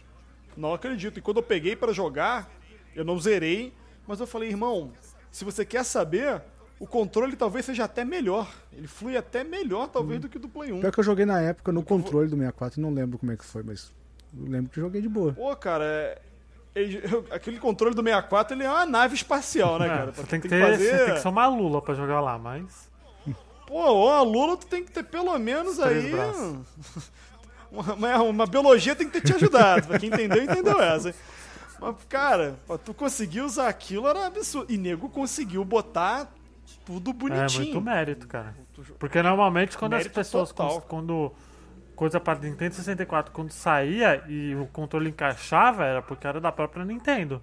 Não acredito. E quando eu peguei pra jogar, eu não zerei, mas eu falei, irmão, se você quer saber, o controle talvez seja até melhor. Ele flui até melhor, talvez, do que do Play 1. Pior que eu joguei na época no controle do 64 e não lembro como é que foi, mas eu lembro que joguei de boa. Pô, cara, é- ele- (laughs) aquele controle do 64 ele é uma nave espacial, né, (laughs) É, cara? você Porque tem que, ter, você tem que ser uma lula pra jogar lá, mas. Pô, a Lula tu tem que ter pelo menos aí. (laughs) Uma, uma- biologia tem que ter te ajudado. pra quem entendeu, entendeu essa. Mas, cara, pra tu conseguir usar aquilo era absurdo. E nego conseguiu botar tudo É bonitinho. muito mérito, cara. Porque normalmente quando as Mérito pessoas. total. Quando. Coisa para Nintendo 64, quando saía e o controle encaixava, era porque era da própria Nintendo.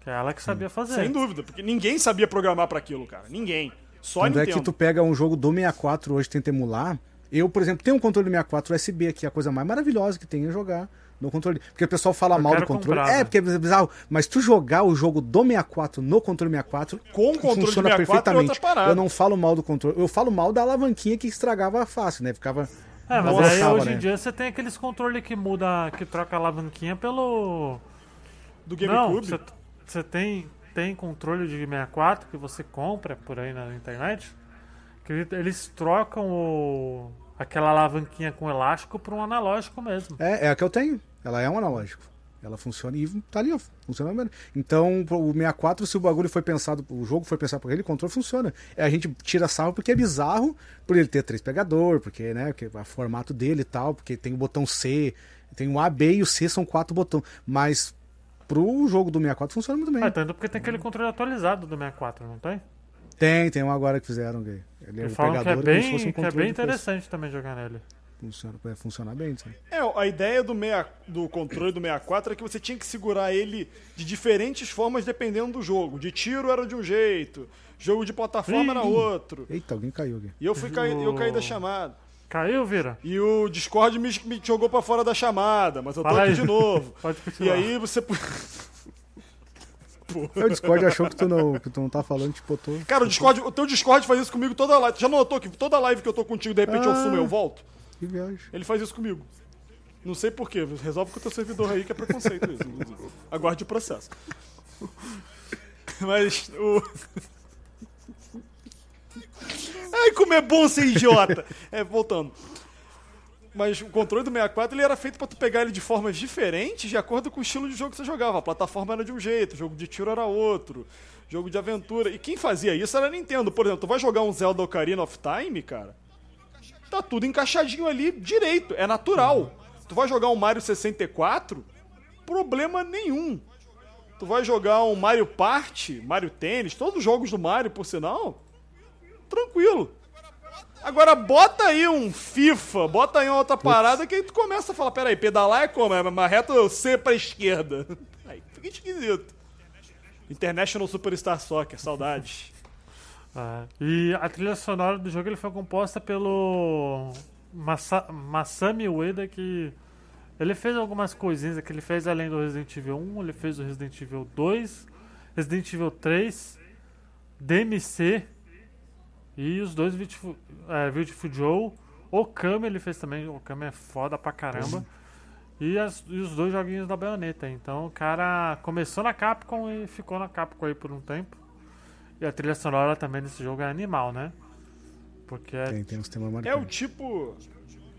Que é ela que sabia fazer. Sem dúvida, porque ninguém sabia programar pra aquilo, cara. Ninguém. Só Quando é Nintendo. que tu pega um jogo do 64 hoje e tenta emular, Eu, por exemplo, tenho um controle 64 USB aqui, a coisa mais maravilhosa que tem é jogar no controle. Porque o pessoal fala Eu mal do controle. comprar, é, né? porque é bizarro. Mas tu jogar o jogo do 64 no controle 64 Com o controle funciona 64 é perfeitamente. parada. Eu não falo mal do controle. Eu falo mal da alavanquinha que estragava fácil, né? Ficava. É, mas Nossa, aí hoje né? em dia você tem aqueles controles que muda, que troca a alavanquinha pelo. Do GameCube. você tem, tem controle de 64 que você compra por aí na internet. Que eles trocam o, aquela alavanquinha com elástico por um analógico mesmo. É, é a que eu tenho. Ela é um analógico. Ela funciona e tá ali, ó. Funciona mesmo. Então, o 64, se o bagulho foi pensado, o jogo foi pensado por ele, o controle funciona. É, a gente tira sarro porque é bizarro por ele ter três pegador, porque, né, porque o formato dele e tal, porque tem o botão C, tem o A, B e o C são quatro botões. Mas pro jogo do 64 funciona muito bem. É, tanto porque tem aquele controle atualizado do 64, não tem? Tem, tem um agora que fizeram, gay. Ele é o falam que é pegador como se bem, fosse um que é bem interessante também jogar nele. Funciona, vai funcionar bem, sim. É, a ideia do, meia- do controle do 64 é que você tinha que segurar ele de diferentes formas dependendo do jogo. De tiro era de um jeito, jogo de plataforma era Ih. outro. Eita, alguém caiu aqui. E eu fui cair, eu caí da chamada. Caiu, Vira? E o Discord me, me jogou pra fora da chamada, mas eu tô Fala aqui aí. de novo. (laughs) Pode E continuar. aí você. (laughs) É, O Discord achou que tu não, que tu não tá falando, te botou. Cara, o Discord, o teu Discord faz isso comigo toda live. Já notou que toda live que eu tô contigo, de repente eu Ah. sumo e eu volto? Que viagem. Ele faz isso comigo. Não sei porquê. Resolve com o teu servidor aí, que é preconceito isso. inclusive. Aguarde o processo. (laughs) Mas o. Ai, como é bom ser idiota! (laughs) É, voltando. Mas o controle do 64 ele era feito pra tu pegar ele de formas diferentes de acordo com o estilo de jogo que você jogava. A plataforma era de um jeito, jogo de tiro era outro, jogo de aventura. E quem fazia isso era a Nintendo. Por exemplo, tu vai jogar um Zelda Ocarina of Time, cara, tá tudo encaixadinho ali direito, é natural. Tu vai jogar um Mario 64, problema nenhum. Tu vai jogar um Mario Party, Mario Tênis, todos os jogos do Mario, por sinal, tranquilo. Agora bota aí um FIFA, bota aí uma outra parada que aí tu começa a falar, peraí, pedalar é como? É uma reta C pra esquerda. (laughs) Aí fica esquisito. International Superstar Soccer, saudades. É, (laughs) e a trilha sonora do jogo ele foi composta pelo Masa- Masami Ueda, que ele fez algumas coisinhas que ele fez além do Resident Evil 1, ele fez o Resident Evil 2, Resident Evil 3, DMC e os dois Beautiful, é, Beautiful Joe. Okami ele fez também, Okami é foda pra caramba. E, as- e os dois joguinhos da Bayonetta. Então o cara começou na Capcom e ficou na Capcom aí por um tempo. E a trilha sonora também desse jogo é animal, né? Porque é, Tem, tem uns temas É o tipo.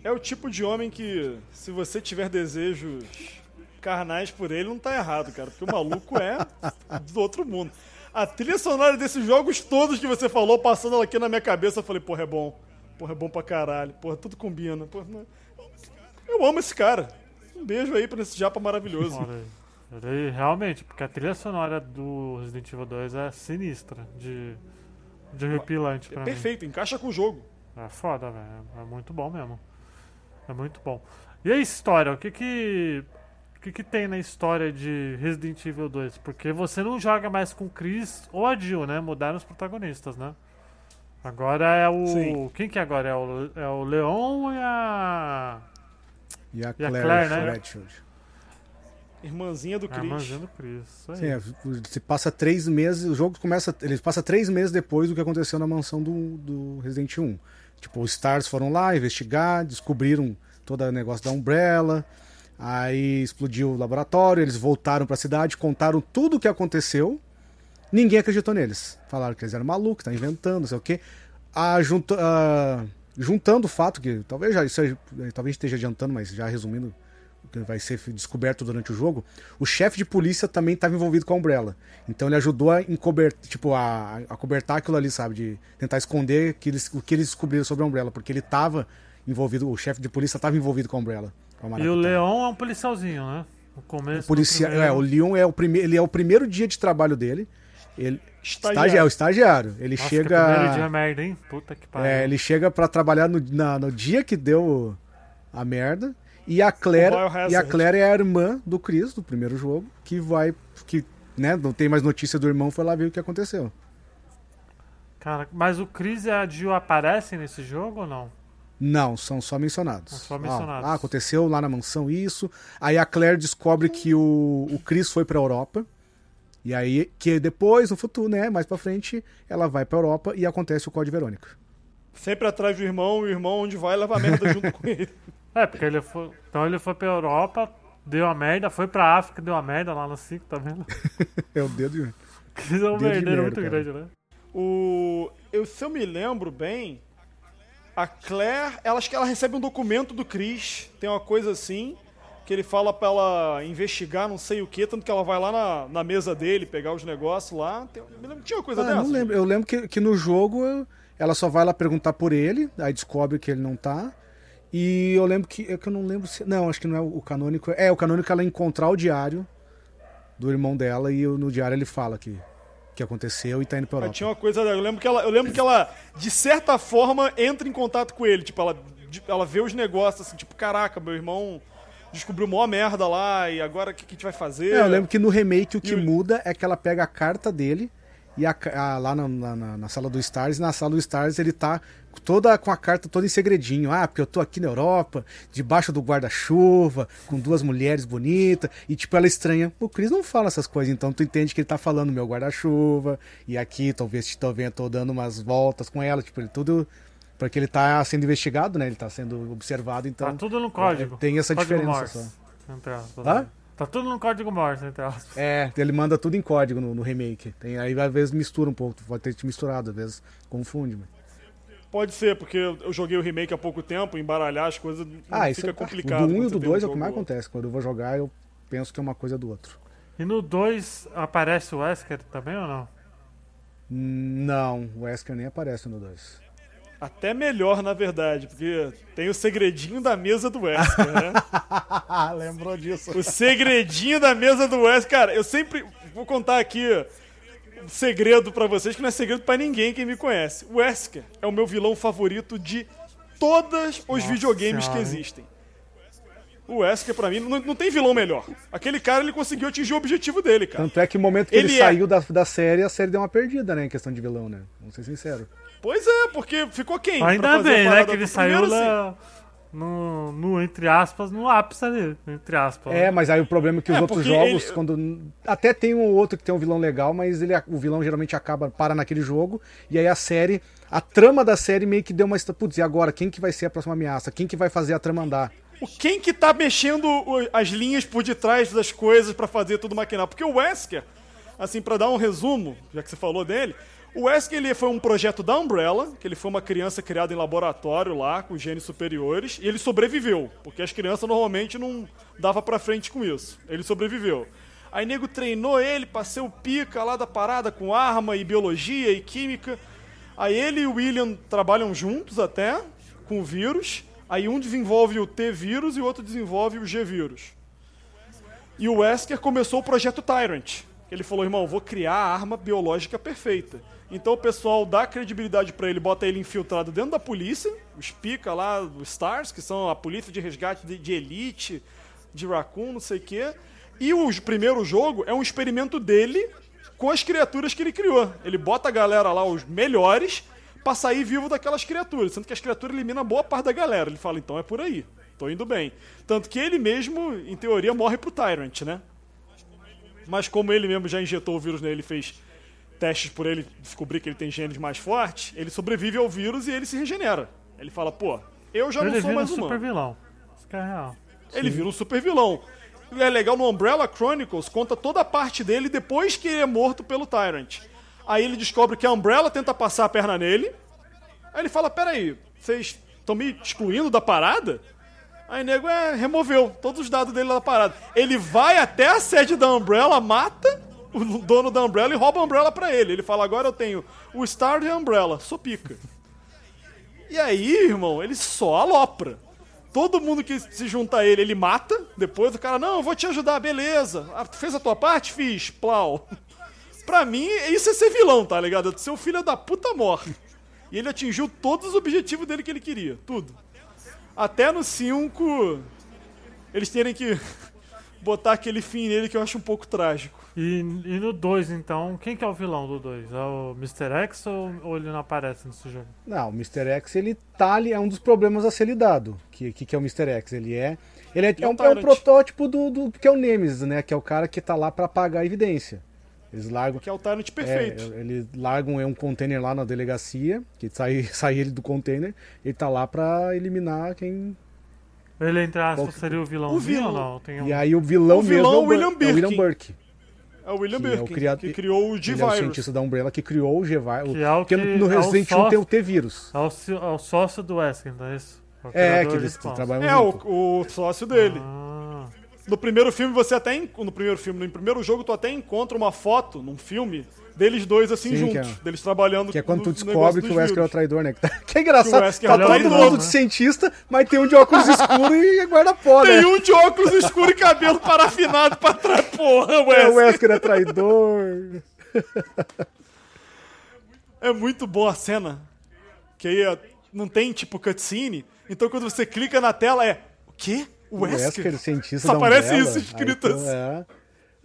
É o tipo de homem que, se você tiver desejos carnais por ele, não tá errado, cara. Porque o maluco é do outro mundo. A trilha sonora desses jogos todos que você falou, passando ela aqui na minha cabeça, eu falei, porra, é bom. Porra, é bom pra caralho. Porra, tudo combina. Porra, não- Eu amo esse cara. Um beijo aí pra esse japa maravilhoso. Ele, realmente, porque a trilha sonora do Resident Evil 2 é sinistra, de, de arrepilante pra É mim. perfeito, encaixa com o jogo. É foda, velho. É muito bom mesmo. É muito bom. E a história? O que que. O que, que tem na história de Resident Evil 2? Porque você não joga mais com o Chris ou a Jill, né? Mudaram os protagonistas, né? Agora é o. Sim. Quem que é agora? É o, é o Leon e a. E a E a Claire, Claire, né? Redfield. Irmãzinha do A Chris. irmãzinha do Chris. Isso aí. Sim, é, você passa três meses, o jogo começa. Ele passa três meses depois do que aconteceu na mansão do, do Resident 1. Tipo, os Stars foram lá investigar, descobriram todo o negócio da Umbrella, aí explodiu o laboratório, eles voltaram pra cidade, contaram tudo o que aconteceu. Ninguém acreditou neles. Falaram que eles eram malucos, tá inventando, não sei o quê. Ah, junto, ah, juntando o fato que talvez já aí- talvez esteja adiantando, mas já resumindo o que vai ser descoberto durante o jogo, o chefe de polícia também estava envolvido com a Umbrella. Então ele ajudou a encobertar, tipo, a, a cobertar aquilo ali, sabe? De tentar esconder que eles, o que eles descobriram sobre a Umbrella, porque ele estava envolvido, o chefe de polícia estava envolvido com a Umbrella. E o. Leon é um policialzinho, né? No começo. do Policia... primeiro- É, o Leon é o primeiro, ele é o primeiro dia de trabalho dele. Ele Estagiário. Estagiário, o estagiário. Ele Nossa, que primeiro dia chega é merda, hein? Puta que pariu. é, ele chega pra trabalhar no, na- no dia que deu a merda. E a Claire, O Biohazard. e a Claire é a irmã do Chris, do primeiro jogo, que vai. que né, não tem mais notícia do irmão, foi lá ver o que aconteceu. Cara, mas o Chris e a Jill aparecem nesse jogo ou não? Não, são só mencionados. São só Ah, mencionados. Ah, aconteceu lá na mansão isso. Aí a Claire descobre que o, o Chris foi pra Europa. E aí, que depois, no futuro, né, mais pra frente, ela vai pra Europa e acontece o Código Verônica. Sempre atrás do irmão, o irmão onde vai leva merda junto com ele. (laughs) É, porque ele foi. Então ele foi pra Europa, deu uma merda, foi pra África, deu uma merda lá no 5, tá vendo? (laughs) É o dedo de... Que é um Dedo de merdeiro merda, muito cara. grande, né? O, eu, se eu me lembro bem, a Claire, ela, acho que ela recebe um documento do Chris, tem uma coisa assim, que ele fala pra ela investigar não sei o que, tanto que ela vai lá na, na mesa dele pegar os negócios lá. Tem, me lembro tinha uma coisa Ah, dessa. não lembro. Eu lembro que, que no jogo ela só vai lá perguntar por ele, aí descobre que ele não tá. E eu lembro que. É que eu não lembro se. Não, acho que não é o canônico. É, o canônico é ela encontrar o diário do irmão dela e no diário ele fala que, que aconteceu e tá indo pra Europa. tinha uma coisa. Eu lembro que ela, eu lembro que ela, de certa forma, entra em contato com ele. Tipo, ela, ela vê os negócios assim, tipo, caraca, meu irmão descobriu mó merda lá, e agora o que, que a gente vai fazer? É, eu lembro que no remake o que E muda é que ela pega a carta dele e a a- lá na, na- na- na sala do Stars, e na sala do Stars ele tá toda com a carta toda em segredinho. Ah, porque eu tô aqui na Europa, debaixo do guarda-chuva, com duas mulheres bonitas, e tipo, ela estranha. O Chris não fala essas coisas, então tu entende que ele tá falando meu guarda-chuva, e aqui talvez talvez tô dando umas voltas com ela, tipo, ele tudo. Porque ele tá sendo investigado, né? Ele tá sendo observado, então. Tá tudo no código. é, tem essa Código diferença Morse, Entre aspas. Hã? né? Tá tudo no código Morse, entre aspas. É, ele manda tudo em código no, no remake. Tem, aí às vezes mistura um pouco, pode ter te misturado, às vezes confunde. Mas... Pode ser, porque eu joguei o remake há pouco tempo, embaralhar as coisas Ah, isso fica é complicado. Do 1 e quando o você do tem um 2 é o que mais acontece. Quando eu vou jogar, eu penso que é uma coisa do outro. E no 2 aparece o Wesker também ou não? Não, o Wesker nem aparece no 2. Até melhor, na verdade, porque tem o segredinho da mesa do Wesker, né? (laughs) Lembrou disso. O segredinho da mesa do Wesker. Cara, eu sempre vou contar aqui um segredo pra vocês, que não é segredo pra ninguém quem me conhece. O Wesker é o meu vilão favorito de todos os Nossa videogames que Senhora, hein? existem. O Wesker, pra mim, não, não tem vilão melhor. Aquele cara, ele conseguiu atingir o objetivo dele, cara. Tanto é que no momento que ele, Ele é- saiu da, da série, a série deu uma perdida, né? Em questão de vilão, né? Vamos ser sincero. Pois é, porque ficou quem? pra Ainda bem, né? Que ele saiu primeiro, assim? No, no, entre aspas, no ápice ali. Entre aspas. É, mas aí o problema é que os É, outros jogos, ele- quando. Até tem um ou outro que tem um vilão legal, mas ele, o vilão geralmente acaba, para naquele jogo. E aí a série. A trama da série meio que deu uma. esta- Putz, e agora? Quem que vai ser a próxima ameaça? Quem que vai fazer a trama andar? O quem que tá mexendo as linhas por detrás das coisas pra fazer tudo maquinar? Porque o Wesker, assim, pra dar um resumo, já que você falou dele, o Wesker ele foi um projeto da Umbrella, que ele foi uma criança criada em laboratório lá, com genes superiores, e ele sobreviveu, porque as crianças normalmente não dava pra frente com isso. Ele sobreviveu. Aí nego treinou ele pra ser o pica lá da parada com arma e biologia e química. Aí ele e o William trabalham juntos até, com o vírus. Aí um desenvolve o T-vírus e o outro desenvolve o G-vírus. E o Wesker começou o projeto Tyrant. Ele falou, irmão, vou criar a arma biológica perfeita. Então o pessoal dá credibilidade pra ele, bota ele infiltrado dentro da polícia, os pica lá, os STARS, que são a polícia de resgate de, de elite, de Raccoon, não sei o quê. E o primeiro jogo é um experimento dele com as criaturas que ele criou. Ele bota a galera lá, os melhores, pra sair vivo daquelas criaturas. Sendo que as criaturas eliminam boa parte da galera. Ele fala, então é por aí. Tô indo bem. Tanto que ele mesmo, em teoria, morre pro Tyrant, né? Mas como ele mesmo já injetou o vírus nele e fez testes por ele descobrir que ele tem genes mais fortes, ele sobrevive ao vírus e ele se regenera. Ele fala, pô, eu já ele não sou vira um mais super humano. vilão. Isso que é real. Ele vira um super vilão. E é legal, no Umbrella Chronicles, conta toda a parte dele depois que ele é morto pelo Tyrant. Aí ele descobre que a Umbrella tenta passar a perna nele. Aí ele fala, peraí, vocês estão me excluindo da parada? Aí o nego é, removeu todos os dados dele da parada. Ele vai até a sede da Umbrella, mata o dono da Umbrella e rouba a Umbrella pra ele. Ele fala, agora eu tenho o Star e a Umbrella, sou pica. E aí, irmão, ele só alopra. Todo mundo que se junta a ele, ele mata. Depois o cara, não, eu vou te ajudar, beleza. Ah, fez a tua parte? Fiz, plau. Pra mim, isso é ser vilão, tá ligado? O filho da puta morre. E ele atingiu todos os objetivos dele que ele queria, tudo. Até no 5, eles terem que (laughs) botar aquele fim nele que eu acho um pouco trágico. E, e no 2, então, quem que é o vilão do 2? É o Mr. X ou, ou ele não aparece nesse jogo? Não, o Mr. X, ele tá ali, é um dos problemas a ser lidado. O que, que, que é o Mr. X? Ele é. Ele é, é, um, é um protótipo do, do que é o Nemesis, né? Que é o cara que tá lá pra apagar a evidência. Eles largam. Que é o Tyrant perfeito. É, eles largam é um container lá na delegacia, que sai, (laughs) sai ele do container, ele tá lá pra eliminar quem. Ele, entre aspas, Qual seria o vilãozinho O vilão- ou não? Tem um... E aí o vilão, O vilão mesmo é o é o, William Bur- é o William. Burke. É o William que é o Birkin, criado- que criou o Ele é o G-Virus. cientista da Umbrella que criou o G-Virus. Que é o Porque que no é Resident 1 tem o T-Vírus. É o, é o sócio do Wesker, não é isso? o É, criador que eles trabalham É, o, o sócio dele. Ah, No primeiro filme, você até. No primeiro filme, no primeiro jogo, tu até encontra uma foto num filme deles dois assim Sim, juntos. é- Deles trabalhando Que é quando tu descobre que o Wesker é o vírus. traidor, né? Que, (laughs) tá- que é engraçado. Que Wesker tá é todo traidor, mundo né? de cientista, mas tem um de óculos escuro e guarda-pó, né? Tem um de óculos escuros e cabelo parafinado pra trás. Porra, É, o Wesker. Wesker é traidor. É muito boa a cena. Que aí ó, não tem tipo cutscene. Então quando você clica na tela é. O quê? O O Wesker? Wesker, cientista Só aparece isso escrito Aí, então, assim. É.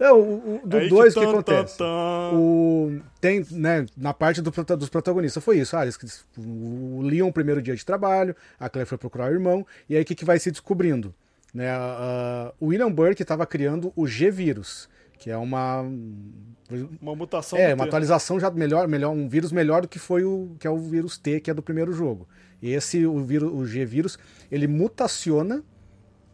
É, o, o- do Aí 2 o que tan, acontece? tan, tan. O, tem, né, na parte do dos protagonistas foi isso. Ah, eles, o Leon, primeiro dia de trabalho, a Claire foi procurar o irmão, e aí o que, que vai se descobrindo? Né, a- a- o William Burke estava criando o G-Vírus, que é uma. Uma mutação É, uma atualização já melhor, melhor, um vírus melhor do que foi o que é o vírus T, que é do primeiro jogo. E esse, o, vírus, o G-vírus, ele mutaciona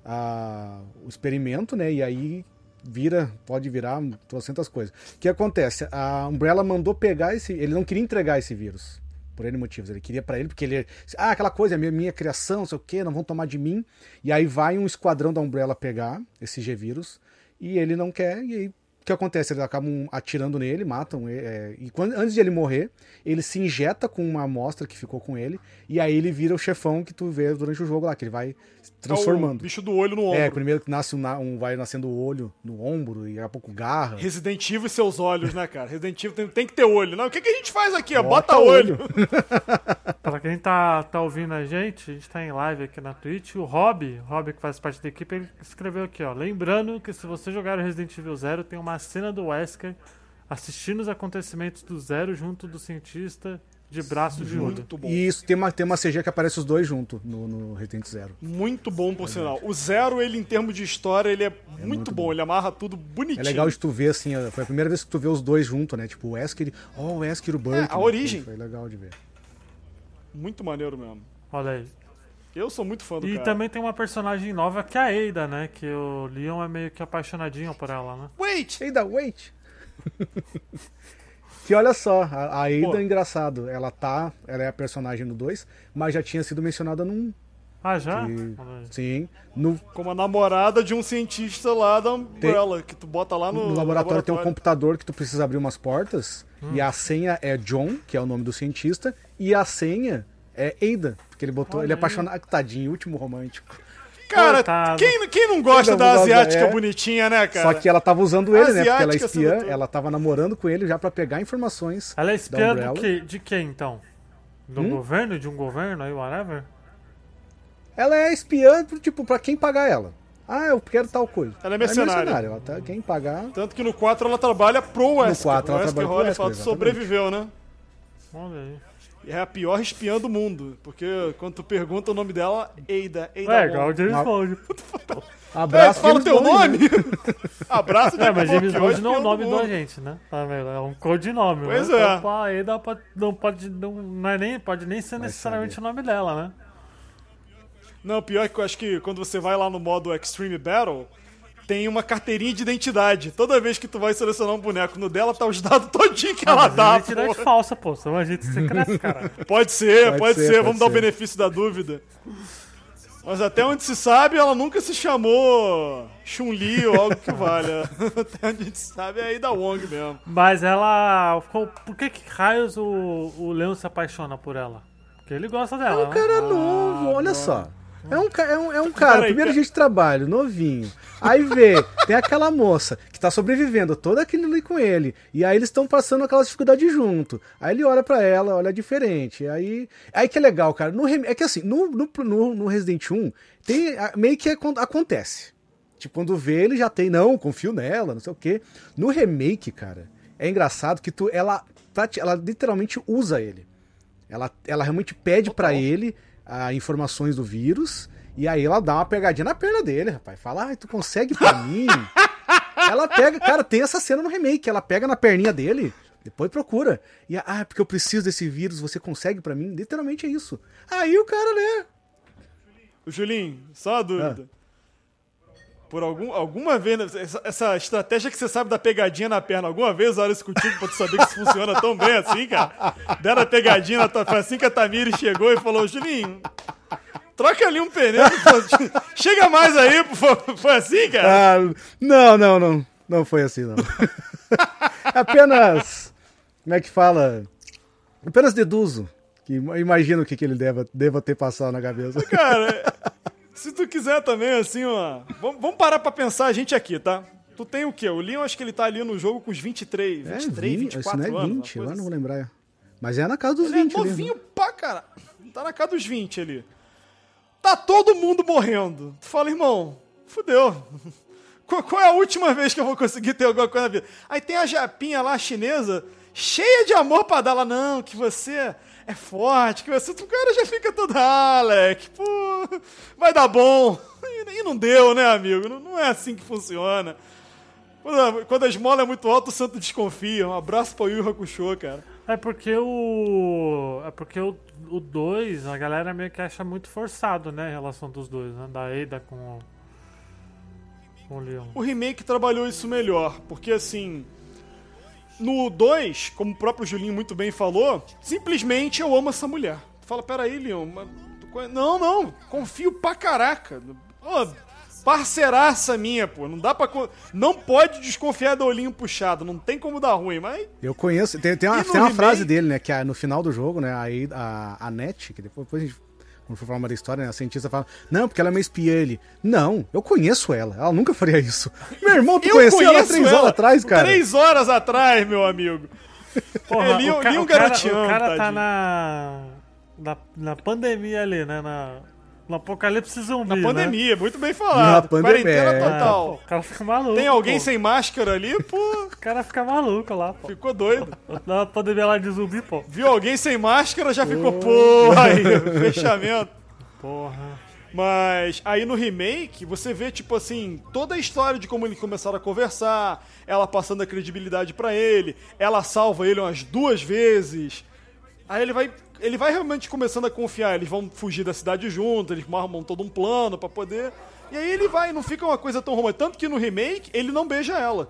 a- o experimento, né? E aí vira, pode virar trocentas coisas. O que acontece? A Umbrella mandou pegar esse, ele não queria entregar esse vírus. Por N motivos. Ele queria pra ele, porque ele. Ah, aquela coisa, é minha, minha criação, não sei o quê, não vão tomar de mim. E aí vai um esquadrão da Umbrella pegar esse G-vírus. E ele não quer, e aí que acontece? Eles acabam atirando nele, matam ele. é, e quando, antes de ele morrer, ele se injeta com uma amostra que ficou com ele. E aí ele vira o chefão que tu vê durante o jogo lá, que ele vai se É o transformando. bicho do olho no ombro. É, primeiro que nasce um, um- vai nascendo o olho no ombro e daqui a pouco garra. Resident Evil e seus olhos, né, cara? Resident Evil tem, tem que ter olho. Não, o que, que a gente faz aqui? ó? Bota Bota, olho. (laughs) pra quem tá, tá ouvindo a gente, a gente tá em live aqui na Twitch. O Rob, o Rob que faz parte da equipe, ele escreveu aqui, ó. Lembrando que se você jogar o Resident Evil Zero, tem uma cena do Wesker assistindo os acontecimentos do Zero junto do cientista de braço de olho. Muito bom. E isso tem uma, tem uma CG que aparece os dois juntos no, no Resident Zero. Muito bom, por sinal. O Zero, ele, em termos de história, ele é, muito, muito bom. bom. Ele amarra tudo bonitinho. É legal de tu ver assim, ó, foi a primeira vez que tu vê os dois juntos, né? Tipo, o Wesker e. Oh, o Wesker e o Burke. É, a né? origem. Foi, foi legal de ver. Muito maneiro mesmo. Olha aí. Eu sou muito fã do E cara. também tem uma personagem nova que é a Ada, né? Que o Leon é meio que apaixonadinho por ela, né? Wait! Ada, wait! (laughs) que olha só, a, a Ada Pô. é engraçado. Ela tá. Ela é a personagem no 2, mas já tinha sido mencionada num. Ah, já? que- sim. No, Como a namorada de um cientista lá da Umbrella, que tu bota lá no, no laboratório tem um computador que tu precisa abrir umas portas. E a senha é John, que é o nome do cientista, e a senha é Ada. Porque ele botou. Olha ele é apaixonado. Tadinho, último romântico. Cara, Coitado. quem, quem não gosta Quem não da asiática é. bonitinha, né, cara? Só que ela tava usando ele, né? Porque ela é espiã, ela tava namorando com ele já pra pegar informações. Ela é da espiã do que, de quem, então? Do Hum? governo? De um governo aí, whatever? Ela é espiã, tipo, pra quem pagar ela. Ah, eu quero tal coisa. Ela é mercenária. Ela tá, quem pagar. Tanto que no 4 ela trabalha pro Wesker. 4 ela o Wesker trabalha pro Wesker, sobreviveu, né? Olha aí. É a pior espiã do mundo. Porque quando tu pergunta o nome dela, Ada. Ada É, igual o Wong. James Não. Bond. (laughs) É, Abraço, fala o James teu Bond, nome. né? (laughs) Abraço É, mas James Bond não é o nome do do mundo. agente, né? Tá? É um codinome. Pois né? é. Então, aí dá pra, não pode, não, não é nem, pode nem ser necessariamente saber. o nome dela, né? Não, pior que eu acho que quando você vai lá no modo Extreme Battle, tem uma carteirinha de identidade. Toda vez que tu vai selecionar um boneco no dela, tá os dados (laughs) todinho que ela Ah, mas dá. é identidade pô. falsa, pô. São agentes secretos, (laughs) cara. Pode ser, pode, Pode ser, ser, pode vamos dar o ser. benefício da dúvida. Mas até onde se sabe, ela nunca se chamou Chun-Li ou algo que valha. (laughs) até onde a gente sabe é a Ada Wong mesmo. Mas ela. ficou- Por que, que raios o, o Leon se apaixona por ela? Porque ele gosta É dela. um né? cara novo, olha só. É um, ca- é um, é um cara, primeiro dia de trabalho, novinho. Aí vê, tem aquela moça que tá sobrevivendo toda aquele ali com ele. E aí eles estão passando aquelas dificuldades junto. Aí ele olha pra ela, olha diferente. Aí, aí que é legal, cara. No, é que assim, no, no, no, Resident 1, tem, meio que acon- acontece. Tipo, quando vê, ele já tem, não, confio nela, não sei o quê. No remake, cara, é engraçado que tu, ela, ela literalmente usa ele. Ela, ela realmente pede pra ele ah, informações do vírus, e aí ela dá uma pegadinha na perna dele, rapaz. Fala, ai, tu consegue pra (laughs) mim? ela pega, cara, tem essa cena no remake, ela pega na perninha dele, depois procura. E, ah, porque eu preciso desse vírus, você consegue pra mim? Literalmente é isso. Aí o cara, né? O Julinho, só uma dúvida. Ah. Por algum, alguma vez, né, essa, essa estratégia que você sabe da pegadinha na perna, alguma vez usaram isso contigo pra tu saber que isso funciona tão bem assim, cara? Deram a pegadinha na tua. Foi assim que a Tamires chegou e falou: Julinho, troca ali um pneu. (laughs) Chega mais aí. Foi assim, cara? Ah, não, não, não. Não foi assim, não. (laughs) Apenas. Como é que fala? Apenas deduzo. Que imagino o que, que ele deva, deva ter passado na cabeça. Cara, se tu quiser também, assim, ó. Vamos, vamos parar pra pensar a gente aqui, tá? Tu tem o quê? O Leon, acho que ele tá ali no jogo com os 23, 23, 20, 24 isso não é anos. 20, uma agora coisa não vou lembrar. Mas é na casa dos Ele 20 é ali, novinho né? pra cara. Tá na casa dos 20 ali. Tá todo mundo morrendo. Tu fala, irmão, fudeu. (laughs) Qual, qual é a última vez que eu vou conseguir ter alguma coisa na vida? Aí tem a japinha lá, chinesa, cheia de amor pra dar lá. Não, que você é forte, que você... O cara já fica todo, ah, Alec, pô, vai dar bom. E, (laughs) e não deu, né, amigo? Não, não é assim que funciona. Quando a, quando a esmola é muito alta, o santo desconfia. Um abraço pra Yu Hakusho, cara. É porque o. É porque o 2, a galera meio que acha muito forçado, né? A relação dos dois, né? Da Ada com o. Com o Leon. O remake trabalhou isso melhor, porque assim. No 2, como o próprio Julinho muito bem falou, simplesmente eu amo essa mulher. Tu fala, peraí, Leon, mas não, não, confio pra caraca. Ô, parceiraça minha, pô, não dá pra. co- Não pode desconfiar do olhinho puxado, não tem como dar ruim, mas. Eu conheço. Tem, tem uma, tem uma frase dele, né? Que é no final do jogo, né? Aí a, a Net, que depois, depois a gente. Quando for falar uma da história, né, a cientista fala: Não, porque ela é uma espiã. Ele: Não, eu conheço ela. Ela nunca faria isso. (laughs) Meu irmão, tu Eu conheceu ela três ela horas atrás, cara. Três horas atrás, meu amigo. Porra, É, Leon- o, ca- Leon o cara, o cara tá na, na. Na pandemia ali, né? Na, no apocalipse zumbi. Na né? pandemia, muito bem falado. Na pandemia, Quarentena é. É, pô, total. o cara fica maluco. Tem alguém pô. sem máscara ali, pô, O cara fica maluco lá, pô. ficou doido. Na pandemia lá de zumbi, pô. Viu alguém sem máscara, já ficou, porra, aí, (laughs) fechamento. Porra. Mas aí no remake, você vê, tipo assim, toda a história de como eles começaram a conversar, ela passando a credibilidade pra ele, ela salva ele umas duas vezes. Aí ele vai. Ele vai realmente começando a confiar, eles vão fugir da cidade juntos, eles armam todo um plano pra poder. E aí ele vai, não fica uma coisa tão romântica. Tanto que no remake ele não beija ela.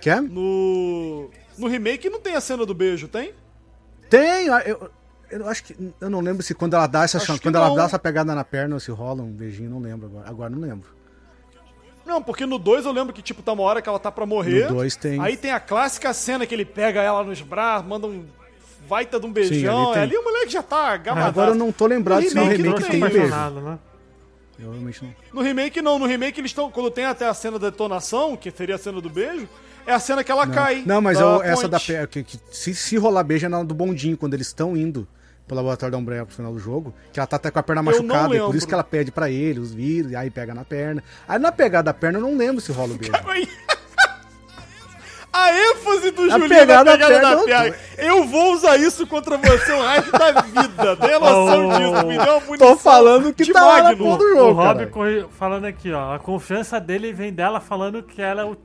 Quer? No. No remake não tem a cena do beijo, tem? Tem, eu, eu acho que. Eu não lembro se quando ela dá essa Acho chan- que quando ela dá essa pegada na perna ou se rola um beijinho, não lembro agora. Agora não lembro. Não, porque no 2 eu lembro que, tipo, tá uma hora que ela tá pra morrer. No dois tem. Aí tem a clássica cena que ele pega ela nos braços, manda um baita de um beijão. ali tem. ali, ali o moleque já tá gamadaço. Agora eu não tô lembrado se no remake remake não tem tem beijo. né? Eu realmente não. No remake não, no remake eles estão. Quando tem até a cena da detonação, que seria a cena do beijo, é a cena que ela cai. Não, mas da eu- essa da. Que, que se, se rolar beijo é na do bondinho, quando eles estão indo pro laboratório da Umbrella pro final do jogo, que ela tá até com a perna Eu não machucada, e por isso que ela pede pra ele os vírus, e aí pega na perna. Aí na pegada da perna eu não lembro se rola o (laughs) beijo. Aí- A ênfase do A Julinho pegada na pegada da piada. Eu vou usar isso contra você o resto da vida. Tenha noção Oh. disso. Me deu uma munição Tô falando que tá lá na porra do O jogo, Rob cara. corri- falando aqui, ó. A confiança dele vem dela falando que ela é, o,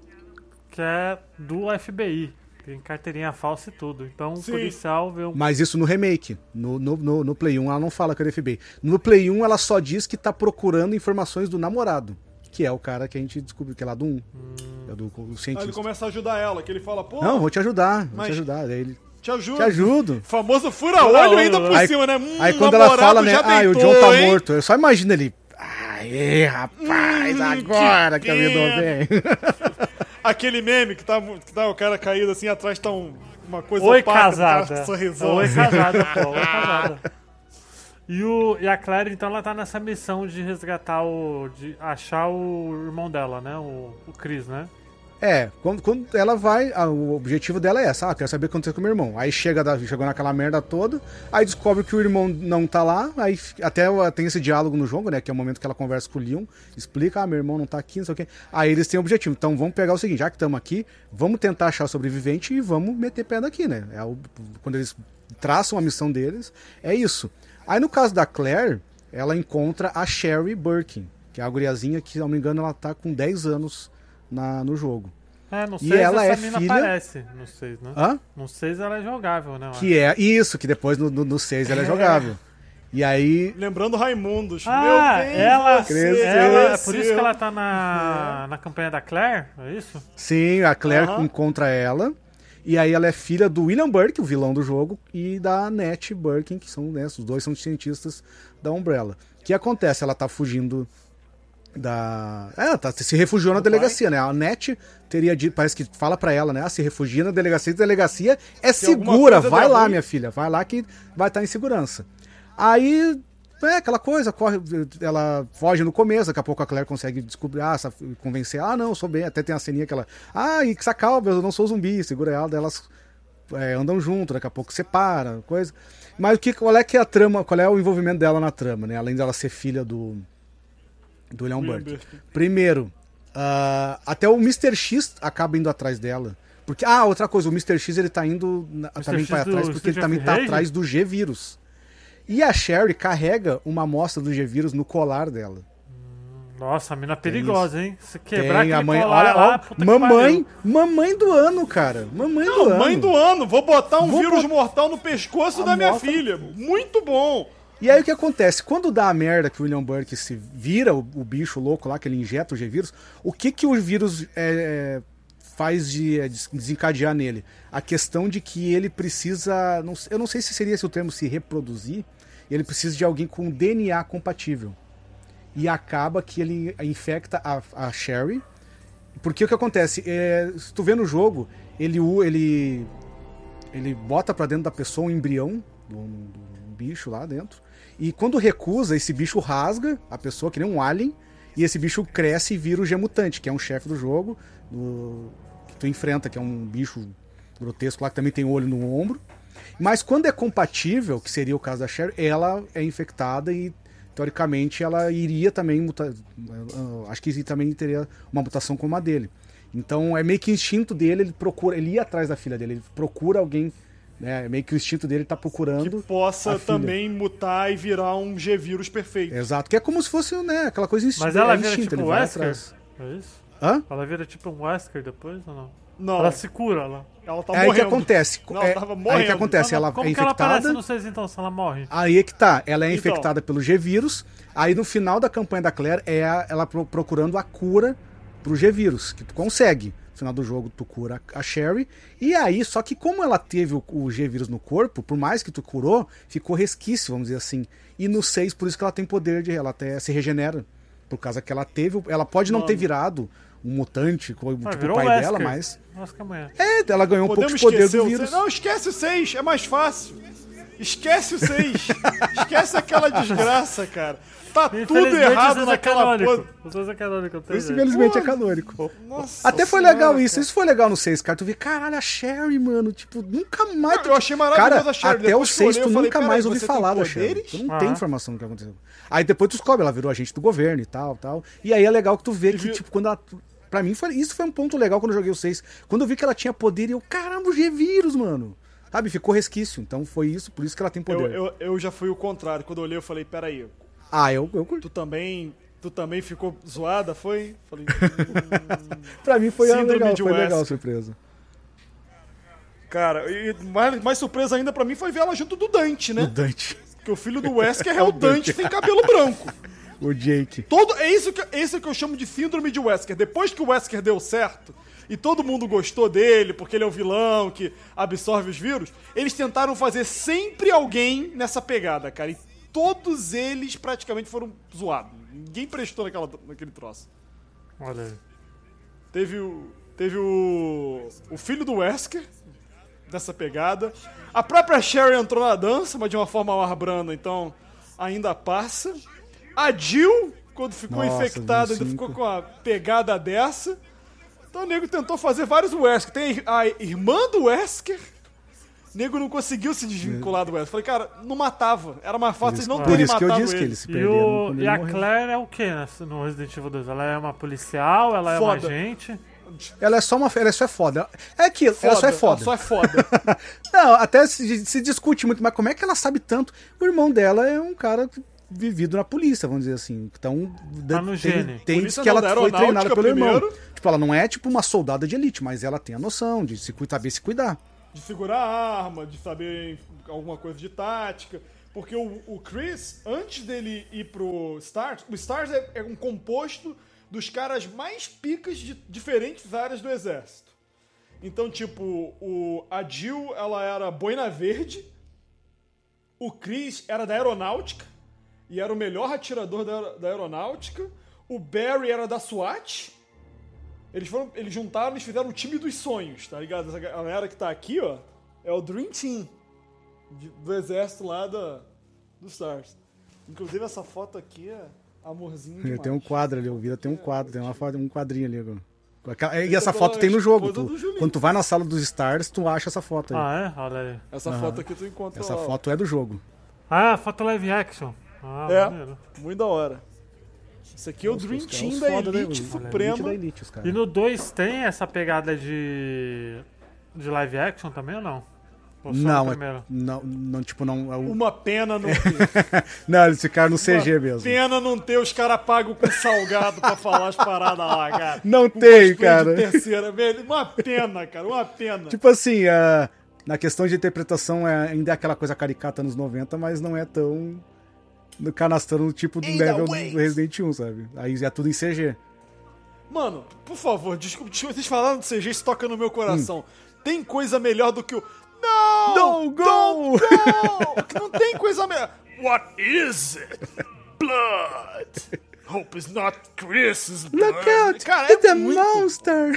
que é do FBI. Tem carteirinha falsa e tudo. Então o Sim. policial vê um. Mas isso no remake. No, no, no, no Play 1 ela não fala que é do FBI. No Play 1 ela só diz que tá procurando informações do namorado. Que é o cara que a gente descobriu que é lá do 1. É do, do Aí ele cientista. começa a ajudar ela, que ele fala, pô, Não, vou te ajudar, vou Mas- te ajudar. Aí ele, te ajudo. te ajudo. Famoso fura-olho ainda por Aí- cima, né? Hum, Aí quando ela fala, né? Ah, o John tá hein? morto. Eu só imagino ele. Aê, rapaz, Hum, agora que que, eu me dou pena." bem. (laughs) Aquele meme que tá, que tá o cara caído assim, atrás tá um- uma coisa Oi, opaca, um cara casada. com sorrisão. Oi, casada, pô. Oi, (laughs) casada. E, o, e a Claire, então, ela tá nessa missão de resgatar o. de achar o irmão dela, né? O, o Chris, né? É, quando, quando ela vai, ah, o objetivo dela é essa, ah, quero saber o que aconteceu com o meu irmão. Aí chega da, chegou naquela merda toda, aí descobre que o irmão não tá lá, aí até tem esse diálogo no jogo, né, que é o momento que ela conversa com o Leon, explica, ah, meu irmão não tá aqui, não sei o quê. Aí eles têm o objetivo, então vamos pegar o seguinte, já que estamos aqui, vamos tentar achar o sobrevivente e vamos meter pé daqui, né. É o- quando eles traçam a missão deles, é isso. Aí no caso da Claire, ela encontra a Sherry Birkin, que é a guriazinha que, se não me engano, ela tá com 10 anos na, no jogo. É, no E 6 ela essa é mina filha- aparece. No 6, né? Hã? No 6 ela é jogável, né? Que é isso, que depois no, no, no 6 ela é jogável. E aí. Lembrando Raimundos. Ah, Meu bem, ela, Cresceu. ela, é por isso que ela tá na, na campanha da Claire, é isso? Sim, a Claire encontra ela. E aí ela é filha do William Burke, o vilão do jogo, e da Annette Birkin, que são, né, os dois são cientistas da Umbrella. O que acontece? Ela tá fugindo da. É, ela tá, se refugiou na delegacia, né? A Annette teria dito, parece que fala pra ela, né? Ah, se refugia na delegacia, a delegacia é Se segura, vai lá, ruim. minha filha, vai lá que vai estar em segurança. Aí é aquela coisa, corre, ela foge no começo, daqui a pouco a Claire consegue descobrir, ah, convencer, ah, não, eu sou bem, até tem a ceninha que ela, ah, e que sacalva, eu não sou zumbi, segura ela, daí elas é, andam junto, daqui a pouco separa, coisa. Mas o que, qual é que é a trama, qual é o envolvimento dela na trama, né? Além dela ser filha do do Leon Burke. Burke. Primeiro, ah, até o Mr. X acaba indo atrás dela. Porque, ah, outra coisa, o Mr. X ele tá indo na- também X para do atrás porque ele também tá Rage? atrás do G-Vírus. E a Sherry carrega uma amostra do G-Vírus no colar dela. Nossa, a mina perigosa, hein? Se quebrar Tem a mãe, colar olha, lá, ó, puta mamãe, mamãe do ano, cara. Mamãe do ano. Mãe do ano, vou botar um Vou vírus bot- mortal no pescoço da minha filha. Muito bom. E aí o que acontece? Quando dá a merda que o William Burke se vira o, o bicho louco lá, que ele injeta o G-Vírus, o que que o vírus é, faz de é, des- desencadear nele? A questão de que ele precisa, não eu não sei se seria esse o termo, se reproduzir, ele precisa de alguém com DNA compatível. E acaba que ele infecta a, a Sherry, porque o que acontece? É, se tu vê no jogo, ele, ele, ele bota pra dentro da pessoa um embrião do, do bicho lá dentro. E quando recusa, esse bicho rasga a pessoa, que nem um alien, e esse bicho cresce e vira o Gemutante, que é um chefe do jogo, do- que tu enfrenta, que é um bicho grotesco lá, que também tem olho no ombro. Mas quando é compatível, que seria o caso da Sherry, ela é infectada e teoricamente ela iria também mutar. Acho que também teria uma mutação como a dele. Então é meio que instinto dele, ele procura, ele ia atrás da filha dele, ele procura alguém, né? É meio que o instinto dele tá procurando. Que possa também mutar e virar um G-vírus perfeito. Exato, que é como se fosse, né, aquela coisa instinto. Mas ela é vira instinto, tipo um Wesker? atrás. É isso? Hã? Ela vira tipo um Wesker depois ou não? Não, Ela se cura lá. ela tá é aí que morrendo. acontece. Não, é, tava aí que morrendo. acontece, ela Como é que ela aparece infectada. no 6 então, se ela morre? Aí é que tá, ela é Então. infectada pelo G-Vírus. Aí no final da campanha da Claire é ela pro- procurando a cura pro G-Vírus, que tu consegue. No final do jogo tu cura a Sherry. E aí, só que como ela teve o, o G-Vírus no corpo, por mais que tu curou, ficou resquício, vamos dizer assim. E no 6, por isso que ela tem poder de. Ela até se regenera. Por causa que ela teve. Ela pode não ter virado um mutante, como Ah, tipo, o pai Wesker. dela, mas. Nossa, amanhã. É, ela ganhou um pouco Podemos de poder do vírus. 6. Não, esquece o 6, é mais fácil. Esquece o 6. (laughs) esquece aquela desgraça, cara. Tá tudo errado o 6 é naquela canônico. porra. O 6 é canônico, Isso, infelizmente, é canônico. Nossa Até foi senhora, legal cara. isso. Isso foi legal no 6, cara. Tu vê, caralho, a Sherry, mano. Tipo, nunca mais. Eu achei maravilhosa cara, a Sherry. Até o Depois que eu 6 olhei, tu eu falei, nunca "Peraí, mais ouvi falar da Sherry. poderes?" Tu não Ah. tem informação do que aconteceu. Aí depois tu descobre, ela virou agente do governo e tal, tal. E aí é legal que tu vê E que, tipo, quando ela. Pra mim, foi, isso foi um ponto legal quando eu joguei o 6. Quando eu vi que ela tinha poder e eu, caramba, o G-Vírus, mano. Sabe, ficou resquício. Então foi isso, por isso que ela tem Eu, poder. eu, eu já fui o contrário. Quando eu olhei, eu falei, peraí, Ah, eu, eu curti. tu também. Tu também ficou zoada, foi? Falei, hum, (laughs) Pra mim foi, Síndrome legal, de foi legal surpresa. cara, e mais, mais surpresa ainda pra mim foi ver ela junto do Dante, O né? Dante, Porque o filho do (laughs) Wesker é o Dante, tem cabelo branco. (laughs) o Jake. Todo, é isso que, é isso que eu chamo de síndrome de Wesker. Depois que o Wesker deu certo e todo mundo gostou dele, porque ele é o vilão que absorve os vírus, eles tentaram fazer sempre alguém nessa pegada, cara. E todos eles praticamente foram zoados. Ninguém prestou naquela, naquele troço. Olha aí. Teve o. Teve o. O filho do Wesker dessa pegada. A própria Sherry entrou na dança, mas de uma forma mais branda, então ainda passa. A Jill, quando ficou Nossa, infectada, ainda 25. ficou com a pegada dessa. Então o nego tentou fazer vários Wesker. Tem a irmã do Wesker. Nego não conseguiu se desvincular do Wesker. Falei, cara, não matava. Era mais fácil eles não Por terem isso que eu matado disse que ele. eles se E, o, quando e ele a morreu. Claire é o que nessa- no Resident Evil 2? Ela é uma policial, ela é Foda. uma agente. Ela é só uma. Ela só é foda. É aquilo, ela só é foda. Ela só é foda. (laughs) Não, até se, se discute muito, mas como é que ela sabe tanto? O irmão dela é um cara vivido na polícia, vamos dizer assim. Então, Tá no tem, gene. tem que ela da foi treinada pelo irmão. primeiro. Tipo, ela não é tipo uma soldada de elite, mas ela tem a noção de se, cu- saber se cuidar. De segurar a arma, de saber alguma coisa de tática. Porque o, o Chris, antes dele ir pro Stars, o Stars é, é um composto dos caras mais picas de diferentes áreas do exército. Então, tipo, o, a Jill, ela era boina verde, o Chris era da aeronáutica, e era o melhor atirador da, da aeronáutica, o Barry era da SWAT, eles, foram, eles juntaram e fizeram o time dos sonhos, tá ligado? Essa galera que tá aqui, ó, é o Dream Team de- do exército lá da, do Stars. Inclusive, essa foto aqui é amorzinho (laughs) demais. Tem um quadro ali, o tem um quadro, tem uma foto, um quadrinho ali. agora. Aquela- E essa pela foto tem no jogo. tu- quando tu vai na sala dos Stars, tu acha essa foto aí. Ah, é? Olha aí. Essa foto aqui tu encontra essa lá, ó. foto é do jogo. Ah, foto live action. Ah, É, maneiro. muito da hora. Isso aqui é o Dream Team da? Elite Suprema. E no 2 tem essa pegada de. de live action também ou não? Ou Não, é, não, não, tipo, não. É o... Uma pena não (laughs) ter. Não, eles ficaram no CG mesmo. Pena não ter os caras pagos com salgado pra falar as paradas lá, cara. Não Com tem, cara. Terceira, velho. Uma pena, cara, uma pena. Tipo assim, a- na questão de interpretação é, ainda é aquela coisa caricata nos 90, mas não é tão no canastrão tipo do Ainda level do Resident 1, sabe? Aí é tudo em CG. Mano, por favor, desculpa, desculpa, vocês falaram de CG, isso toca no meu coração. Hum. Tem coisa melhor do que o. Não! Don't go! Don't go! Não tem coisa melhor. What is it? Blood! Hope it's not Chris's blood. Look out! Cara, it's é a muito... monster!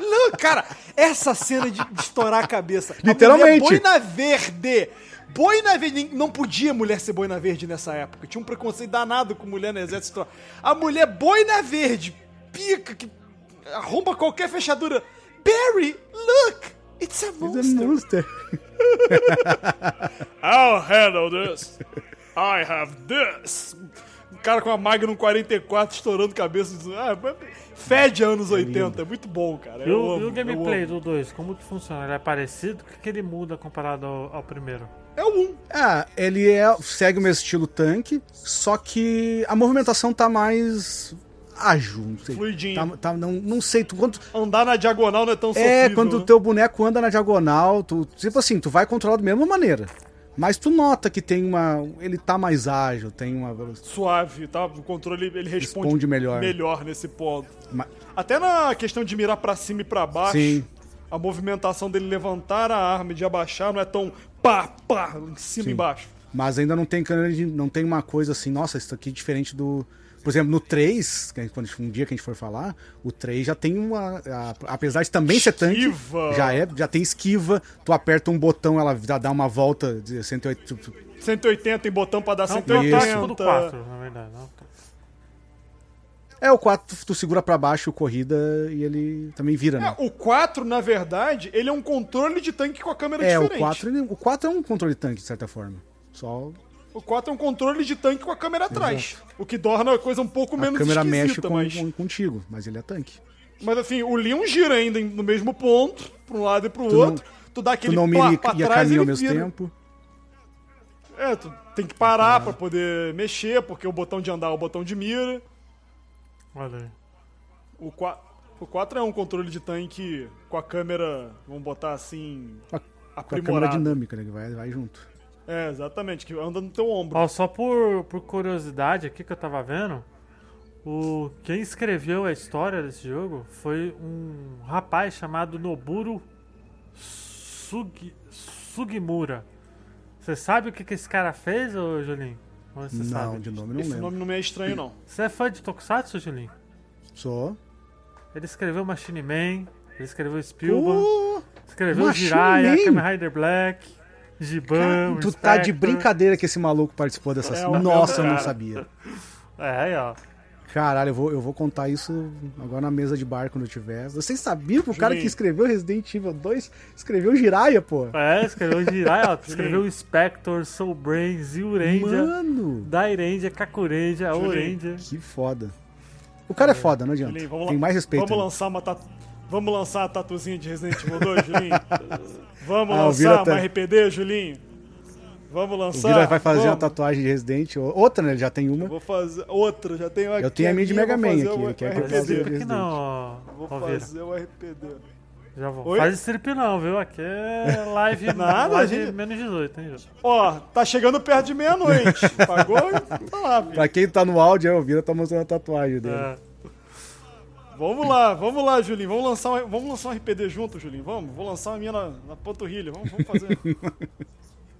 Look, cara, essa cena de, de estourar a cabeça. (laughs) A Literalmente. mulher boina verde. Boina verde. Não podia mulher ser boina verde nessa época. Tinha um preconceito danado com mulher no exército. A mulher boina verde, pica, que arromba qualquer fechadura. Barry, look! It's a It's a monster. monster. (laughs) I'll handle this. I have this. Um cara com a Magnum 44 estourando cabeça. Ah, fede anos 80. É muito bom, cara. E Eu o, amo, e o gameplay do 2, como que funciona? Ele é parecido? O que, que ele muda comparado ao, ao primeiro? É o 1. Ah, ele é, segue o mesmo estilo tanque, só que a movimentação tá mais ágil, não sei. Fluidinho. Tá, tá- não, não sei, tu, quanto, Andar na diagonal não é tão É, sofrível, quando o né? teu boneco anda na diagonal, tu, tipo assim, tu vai controlar da mesma maneira. Mas tu nota que tem uma. Ele tá mais ágil, tem uma. Suave, tá? O controle ele responde, Responde melhor. melhor nesse ponto. Ma- Até na questão de mirar pra cima e pra baixo, Sim. a movimentação dele levantar a arma e de abaixar não é tão pá, pá, em cima e embaixo. Mas ainda não tem câmera de- não tem uma coisa assim, nossa, isso aqui é diferente do. Por exemplo, no 3, que a gente- quando um dia que a gente for falar, o 3 já tem uma. a- apesar de também ser tanque, Esquiva. já é, já tem esquiva, tu aperta um botão, ela já dá uma volta de 180. 180 tem botão pra dar É um 180. protótipo do 4, na verdade. Não? É, o 4 tu segura pra baixo o corrida e ele também vira, né? É, o 4, na verdade, ele é um controle de tanque com a câmera É, o diferente. 4, ele- o 4 é um controle de tanque, de certa forma. Só O 4 é um controle de tanque com a câmera atrás. O que torna a coisa um pouco a menos câmera mexe esquisita, com, mas... com- contigo, mas ele é tanque. Mas assim, o Leon gira ainda no mesmo ponto, pra um lado e pro Tu não- outro. tu dá aquele Tu não mira pra e a trás ele ao mesmo vira. tempo. É, tu tem que parar pra poder mexer, porque o botão de andar é o botão de mira. Olha aí. O 4, o 4 é um controle de tanque com a câmera, vamos botar assim, a, com a câmera aprimorada. dinâmica, né? Que vai, vai junto. É, exatamente, que anda no teu ombro. Ó, só por, por curiosidade aqui que eu tava vendo, o, quem escreveu a história desse jogo foi um rapaz chamado Noburo Sugi, Sugimura. Você sabe o que, que esse cara fez, ô Julinho? Ou você Não, sabe? de nome não Esse lembro. nome não me é estranho, não. Você é fã de Tokusatsu, Julinho? Só. Ele escreveu Machine Man, ele escreveu Spielberg, Pô, escreveu Machine Jiraiya, Man? Kamen Rider Black, Giban, tu tá de brincadeira que esse maluco participou dessa É, Nossa, eu não sabia. É, aí ó. Caralho, eu vou, eu vou contar isso agora na mesa de bar quando eu tiver. Vocês sabiam que o cara que escreveu Resident Evil 2 escreveu Jiraiya, pô? É, escreveu Jiraiya, ó, (laughs) escreveu Spector, Soul Brain, Zyuranger, Mano, Dairendia, Julinho. Orendia. que foda. O cara é foda, não adianta. Julinho, Tem mais respeito. Vamos né? lançar uma tatu... Vamos lançar a tatuzinha de Resident Evil 2, Julinho? (laughs) Vamos Ah, lançar uma RPD, Julinho? Vamos O lançar? Vira vai fazer uma Vamos. tatuagem de Resident, outra, né? Ele já tem uma. Vou fazer outra, já tenho aqui. Eu tenho a minha de Mega Man aqui, o ele quer que eu Faz faça aqui Resident. não, Vou fazer o RPD. Já vou. Oi? Faz strip não, viu? Aqui é (laughs) live, Nada, live gente. menos 18, hein? Ó, tá chegando perto de meia-noite. (laughs) Pagou? Tá lá, filho. Pra quem tá no áudio, é, o Vira tá mostrando a tatuagem dele. É. Vamos lá, vamos lá, Julinho. Vamos lançar um, vamos lançar um RPD junto, Julinho. Vamos, vou lançar uma minha na, na panturrilha. Vamos, vamos fazer. (laughs)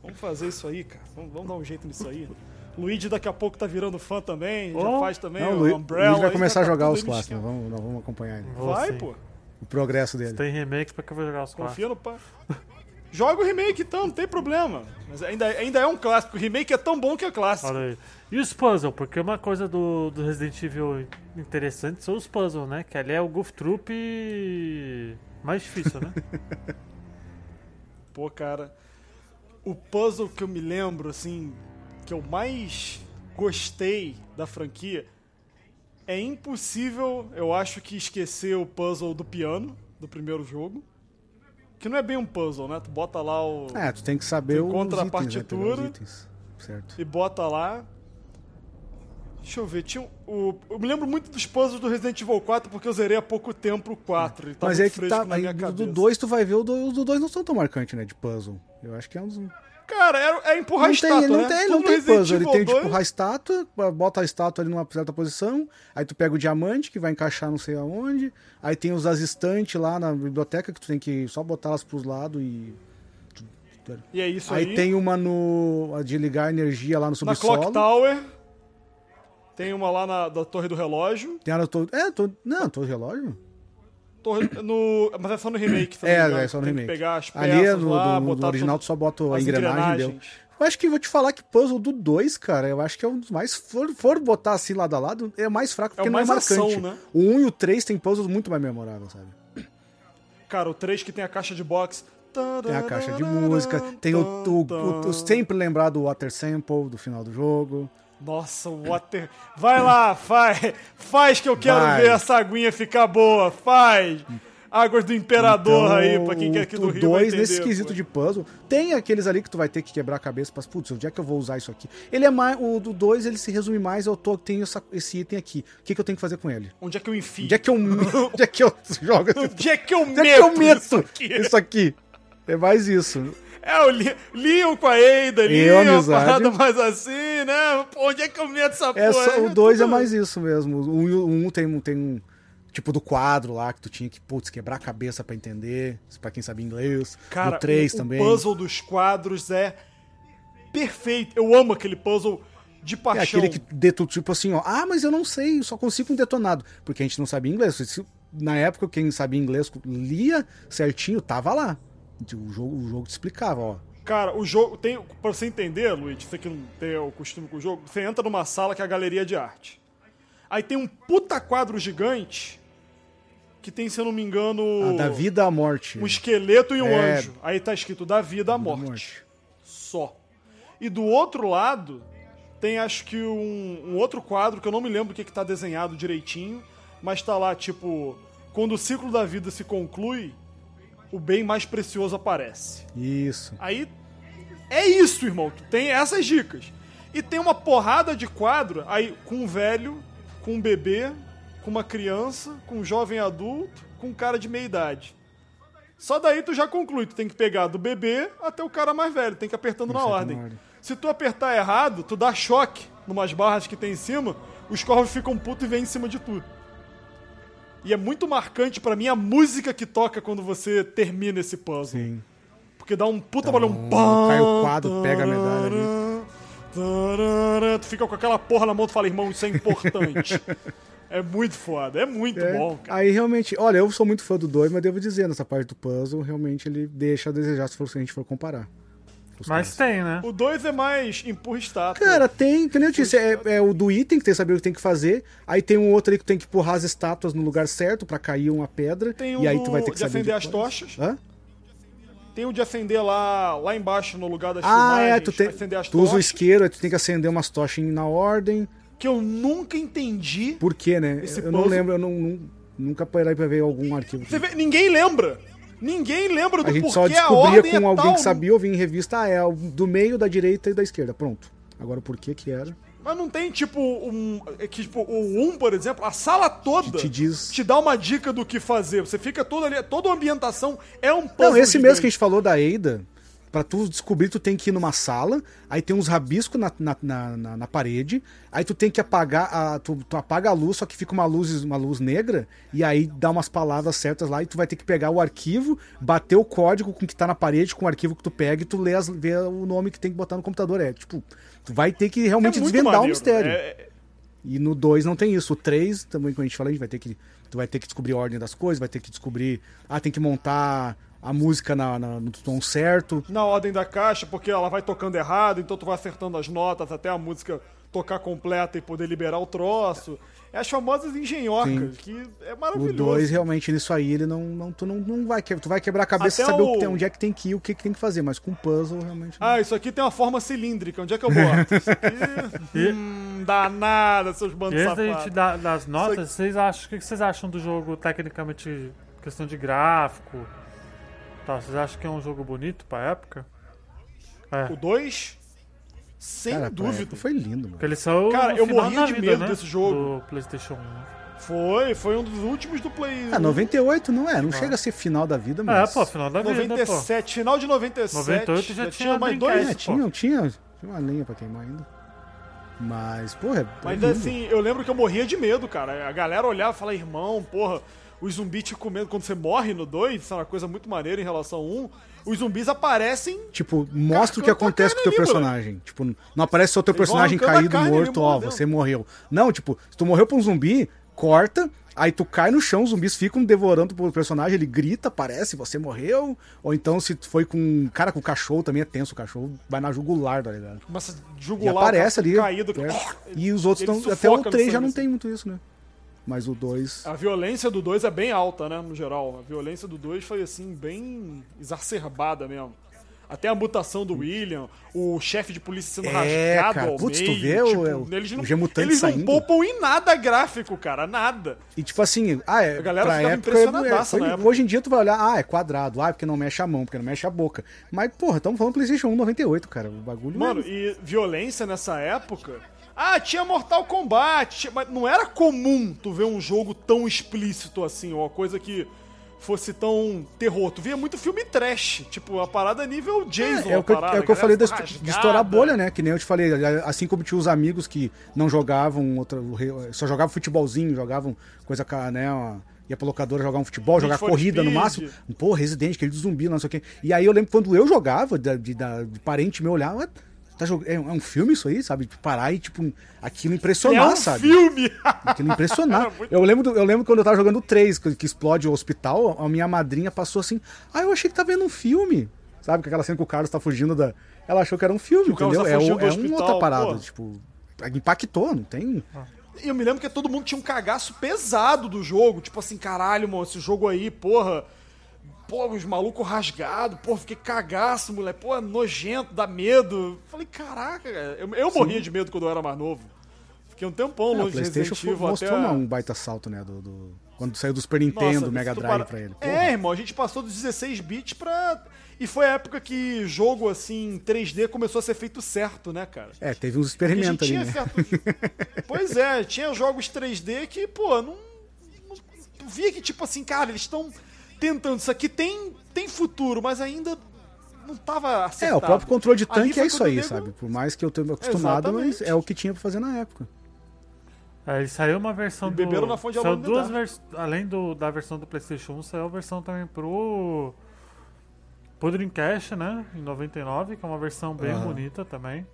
vamos fazer isso aí, cara. Vamos, vamos dar um jeito nisso aí. Luigi daqui a pouco tá virando fã também. Já Oh. faz também Não, o Umbrella. Luiz vai aí começar a já tá jogar tudo os clássicos, esquema. vamos, nós vamos acompanhar ele. Vou Vai, sim. pô. o progresso dele. Tem remake pra que eu vou jogar os clássicos. Confia no pai. (laughs) Joga o remake então, não tem problema. Mas ainda, ainda é um clássico. O remake é tão bom que é clássico. Olha aí. E os puzzles? Porque uma coisa do, do Resident Evil interessante são os puzzles, né? Que ali é o Goof Troop mais difícil, né? (laughs) Pô, cara, o puzzle que eu me lembro, assim, que eu mais gostei da franquia, é impossível, eu acho que esquecer o puzzle do piano, do primeiro jogo. Que não é bem um puzzle, né? Tu bota lá o. É, tu tem que saber os encontra a itens, né, os partitura. itens. Certo. E bota lá. Deixa eu ver, tinha o, eu me lembro muito dos puzzles do Resident Evil 4 porque eu zerei há pouco tempo o 4. Ele tá Mas aí que tá. na Aí, minha do- cabeça. do 2 tu vai ver, o do- os do 2 não são tão marcantes, né? De puzzle. Eu acho que é um dos. Cara, é, é empurrar não estátua, tem, não né? tem, Tudo não tem Resident puzzle. Ele tem, 2 tipo, empurrar a estátua, bota a estátua ali numa certa posição, aí tu pega o diamante, que vai encaixar não sei aonde, aí tem os as estantes lá na biblioteca, que tu tem que só botar elas pros lados e... E é isso Aí aí. tem uma no... de ligar energia lá no Na subsolo. Clock Tower. Tem uma lá na da Torre do Relógio. Tem a na to... É, tô... não, tô relógio. Torre, no, mas é só no remake, não É, é só no Tem remake. pegar as peças Ali é no, lá, do- no botar original tu só bota a engrenagem engrenagens. Eu acho que vou te falar que puzzle do 2, cara, eu acho que é um dos mais. For, for botar assim lado a lado, é mais fraco porque o não é mais marcante. ação, né? O 1 um e o 3 tem puzzles muito mais memoráveis, sabe? Cara, o 3 que tem a caixa de box. Tem a caixa de música, tem o, o, o, o sempre lembrado do Water Sample do final do jogo. Nossa, o Water. Vai lá, faz. Faz que eu quero Vai. ver essa aguinha ficar boa. Faz. Águas do Imperador Então, aí, pra quem quer aqui do o Rio. vai 2, nesse entender, quesito pô. de puzzle, tem aqueles ali que tu vai ter que quebrar a cabeça para putz, onde é que eu vou usar isso aqui? Ele é mais. O do 2 ele se resume mais, eu tô, tenho essa- esse item aqui. O que, que eu tenho que fazer com ele? Onde é que eu enfio? Onde é que eu, (laughs) onde é que eu (laughs) jogo Onde é que eu Onde é que eu meto meto isso aqui? isso aqui? É mais isso. É o Li- Leon com a Ada ali, uma parada mais assim, né? Pô, onde é que eu meto essa É porra? só, o 2 é tudo- mais isso mesmo. O 1 um, um tem, um- tem um. Tipo do quadro lá que tu tinha que, putz, quebrar a cabeça pra entender. Pra quem sabe inglês. Cara, o 3 o, também. o puzzle dos quadros é perfeito. Eu amo aquele puzzle de É paixão. aquele que detu, tipo assim, ó. Ah, mas eu não sei, eu só consigo um detonado. Porque a gente não sabia inglês. Na época, quem sabia inglês lia certinho, tava lá. O jogo, o jogo te explicava, ó. Cara, o jogo tem. Pra você entender, Luiz, você que não tem o costume com o jogo, você entra numa sala que é a galeria de arte. Aí tem um puta quadro gigante que tem, se eu não me engano. A da vida à morte. Um esqueleto e um É. anjo. Aí tá escrito da vida à morte. morte. Só. E do outro lado, tem acho que um, um outro quadro que eu não me lembro o que, que tá desenhado direitinho, mas tá lá, tipo, quando o ciclo da vida se conclui, o bem mais precioso aparece. Isso. Aí é isso, irmão. Tu tem essas dicas. E tem uma porrada de quadro aí com um velho, com um bebê, com uma criança, com um jovem adulto, com um cara de meia idade. Só daí tu já conclui, tu tem que pegar do bebê até o cara mais velho, tem que ir apertando na Isso ordem. na ordem. Se tu apertar errado, tu dá choque numas barras que tem em cima, os corvos ficam putos e vêm em cima de tudo. E é muito marcante pra mim a música que toca quando você termina esse puzzle. Sim. Porque dá um puta Então, barulho. cai o quadro, pega a medalha ali. Tarará, Tu fica com aquela porra na mão e fala, irmão, isso é importante. (laughs) é muito foda, é muito É, bom, cara. Aí realmente, olha, eu sou muito fã do 2, mas devo dizer, nessa parte do puzzle, realmente ele deixa a desejar se, for, se a gente for comparar. Pros Mas caras. tem, né? O 2 é mais empurra estátua. Cara, tem, que nem eu disse, é, é o do item que tem que saber o que tem que fazer. Aí tem um outro ali que tem que empurrar as estátuas no lugar certo pra cair uma pedra. Tem um e aí tu vai ter que de saber. acender as tochas. Hã? Tem o de acender lá, lá embaixo no lugar das Ah, filmagens. é, tu, tem, acender as tu usa o tochas. isqueiro, aí tu tem que acender umas tochas na ordem. Que eu nunca entendi. Por quê, né? Esse eu não puzzle- lembro, eu não, não- nunca parei pra ver algum arquivo. Você vê, ninguém lembra. Ninguém lembra do A gente porquê só descobria com é alguém tal. que sabia ou vinha em revista, ah, é o do meio, da direita e da esquerda. Pronto. Agora por que que era? Mas não tem, tipo, um. é que, tipo, o 1, por exemplo, a sala toda Te diz- te dá uma dica do que fazer. Você fica todo ali. Toda a ambientação é um puzzle. Não, esse mesmo que a gente falou da Eida, pra tu descobrir, tu tem que ir numa sala, aí tem uns rabiscos na, na, na, na- parede, aí tu tem que apagar, a, tu, tu apaga a luz, só que fica uma luz, uma luz negra, e aí dá umas palavras certas lá, e tu vai ter que pegar o arquivo, bater o código com o que tá na parede, com o arquivo que tu pega, e tu lê, as, vê o nome que tem que botar no computador. É, tipo, tu vai ter que É realmente muito desvendar o maneiro. mistério. É- E no 2 não tem isso. O 3, também, como a gente falou, a gente vai ter que. Tu vai ter que descobrir a ordem das coisas, vai ter que descobrir. Ah, tem que montar a música na, na- no tom certo. na ordem da caixa, porque ela vai tocando errado, então tu vai acertando as notas até a música tocar completa e poder liberar o troço. É as famosas engenhocas, que é O maravilhoso. 2, realmente, nisso aí, ele não. não tu não, não vai que- Tu vai quebrar a cabeça e Até saber o o- que tem, onde é que tem que ir, o que, que tem que fazer, mas com puzzle, realmente. não. Ah, isso aqui tem uma forma cilíndrica. Onde é que eu boto? (laughs) Isso aqui. Hum, danada, seus bandos antes da gente safados. dar das notas, Isso vocês acham, o que vocês acham do jogo tecnicamente, questão de gráfico? Tá, vocês acham que é um jogo bonito pra época? É, O 2, sem Cara, dúvida. Foi lindo, mano. porque eles são Cara, eu morria de vida, medo né, desse jogo. Do PlayStation 1. né? Foi, foi um dos últimos do Play. Ah, 98 não é, não chega a ser final da vida, É, mas. pô, final da vida, pô. 97, final de 97. 98 já tinha mais dois. É, tinha, tinha, tinha uma lenha pra queimar ainda. Mas, porra, é. Mas é ainda lindo. assim, eu lembro que eu morria de medo, cara. A galera olhava e falava, irmão, porra, os zumbis te comendo. Quando você morre no 2, isso é uma coisa muito maneira em relação ao 1. Os zumbis aparecem. Tipo, mostra o que acontece com o teu personagem. Tipo, não aparece só teu Eles vão personagem a caído, morto, ó, você morreu. Não, tipo, se tu morreu pra um zumbi, corta, aí tu cai no chão, os zumbis ficam devorando o personagem, ele grita, aparece, você morreu. Ou então, se tu foi com. Cara, com o cachorro também é tenso, o cachorro vai na jugular, tá ligado? Começa a E jugular aparece o ali. caído. é. E os outros estão. Até o sufoca no 3 já não assim. tem muito isso, né? Mas o 2. A violência do 2 é bem alta, né, no geral. A violência do 2 foi, assim, bem exacerbada mesmo. Até a mutação do William, o chefe de polícia sendo É, rasgado cara. ao Putz, tu meio. vê o- tipo, é o- eles não, o eles não saindo. poupam em nada gráfico, cara, nada. E tipo assim, ah, é, A galera pra ficava época, impressionadaça é, foi- época. hoje em dia tu vai olhar, ah, é quadrado, ah, é porque não mexe a mão, porque não mexe a boca. Mas, porra, estamos falando Playstation 1 98, cara, o bagulho... Mano, é- e violência nessa época. Ah, tinha Mortal Kombat, mas não era comum tu ver um jogo tão explícito assim, ou uma coisa que fosse tão terror. Tu via muito filme trash, tipo, a parada nível Jason. É, é o que, eu- parada, é o que eu falei de rasgada. estourar a bolha, né? Que nem eu te falei, assim como tinha os amigos que não jogavam, outra, só jogavam futebolzinho, jogavam coisa, né? uma- ia pra locadora jogar um futebol, jogar corrida no Speed. máximo. Pô, Resident, aquele de zumbi, não sei o quê. E aí eu lembro quando eu jogava, de, de- de parente meu olhar, "Ué, tá jog- é, é um filme isso aí, sabe? Tipo, Parar e, tipo, aquilo É impressionar, um sabe? filme! Aquilo impressionar. (laughs) Muito- eu, lembro do- eu lembro quando eu tava jogando o 3, que, que explode o hospital, a minha madrinha passou assim, ah, eu achei que tá vendo um filme. Sabe, que aquela cena que o Carlos tá fugindo da... Ela achou que era um filme, Que entendeu? tá é o- é hospital, uma outra parada, pô. tipo... Impactou, não tem... E eu me lembro que todo mundo tinha um cagaço pesado do jogo. Tipo assim, caralho, mano, esse jogo aí, porra. Pô, os malucos rasgados, pô, fiquei cagaço, moleque. Pô, nojento, dá medo. Falei, caraca, cara. Eu, eu morria de medo quando eu era mais novo. Fiquei um tempão É, longe de Playstation Resident foi- Evil mostrou até... um baita salto, né, do, do- Quando saiu do Super Nintendo, Nossa, Mega Drive para- pra ele. É, Porra. irmão, a gente passou dos 16 bits pra... E foi a época que jogo, assim, 3D começou a ser feito certo, né, cara? É, teve uns experimentos ali, tinha né? certos- (laughs) Pois é, tinha jogos 3D que, pô, não. não tu via que, tipo assim, cara, eles estão tentando. Isso aqui tem, tem futuro, mas ainda não tava É, acertado. o próprio controle de tanque é isso aí, nego- sabe? Por mais que eu tenha acostumado, mas é o que tinha pra fazer na época. Aí saiu uma versão E do... beberam na fonte de saiu duas vers... Além do, da versão do Playstation 1, saiu a versão também pro... Pro Dreamcast, né? Em 99, que é uma versão bem Aham. bonita também.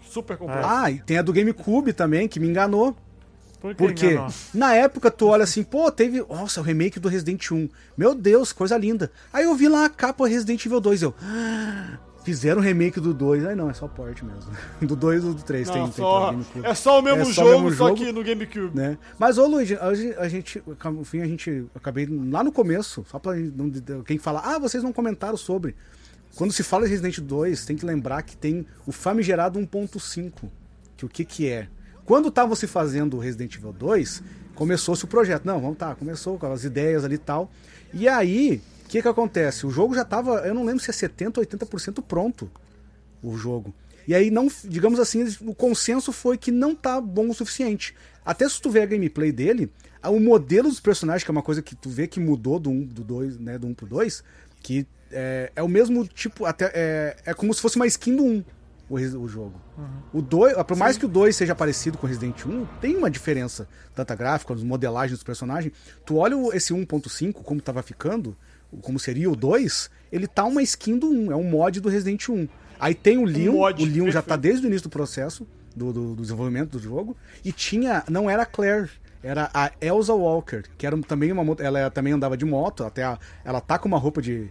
Super complexo. Ah, e tem a do GameCube também, que me enganou. Por que Porque enganou? na época tu olha assim, pô, teve. Nossa, o remake do Resident 1. Meu Deus, coisa linda. Aí eu vi lá a capa Resident Evil 2. Eu. "Ah, Fizeram o remake do 2, aí não, é só port mesmo. (laughs) Do 2 e do 3 Não, tem, tem só- é só o mesmo É só o jogo, mesmo só jogo. que no GameCube. né? Mas, ô Luigi, hoje a gente, no fim, a gente, acabei lá no começo, só pra não, quem fala, ah, vocês não comentaram sobre. Quando se fala de Resident 2, tem que lembrar que tem o famigerado 1.5, que o que que é? Quando estavam se fazendo o Resident Evil 2, começou-se o projeto. Não, vamos tá, começou com as ideias ali e tal. E aí, o que que acontece? O jogo já tava, eu não lembro se é 70 ou 80% pronto o jogo. E aí não, digamos assim, o consenso foi que não tá bom o suficiente. Até se tu ver a gameplay dele, o modelo dos personagens, que é uma coisa que tu vê que mudou do 1 do 2, né, do 1 pro 2, que é, é o mesmo tipo, até é, é como se fosse uma skin do 1 o, o jogo. O 2, por mais que o 2 seja parecido com o Resident 1, tem uma diferença, tanto a gráfica, as modelagens dos personagens. Tu olha esse 1.5 como tava ficando, como seria o 2, ele tá uma skin do 1, é um mod do Resident 1. Aí tem o Leon, mod, o Leon já perfeito. tá desde o início do processo do, do- do desenvolvimento do jogo. E tinha, não era a Claire, era a Elsa Walker, que era também uma moto, ela também andava de moto, até a- ela tá com uma roupa de,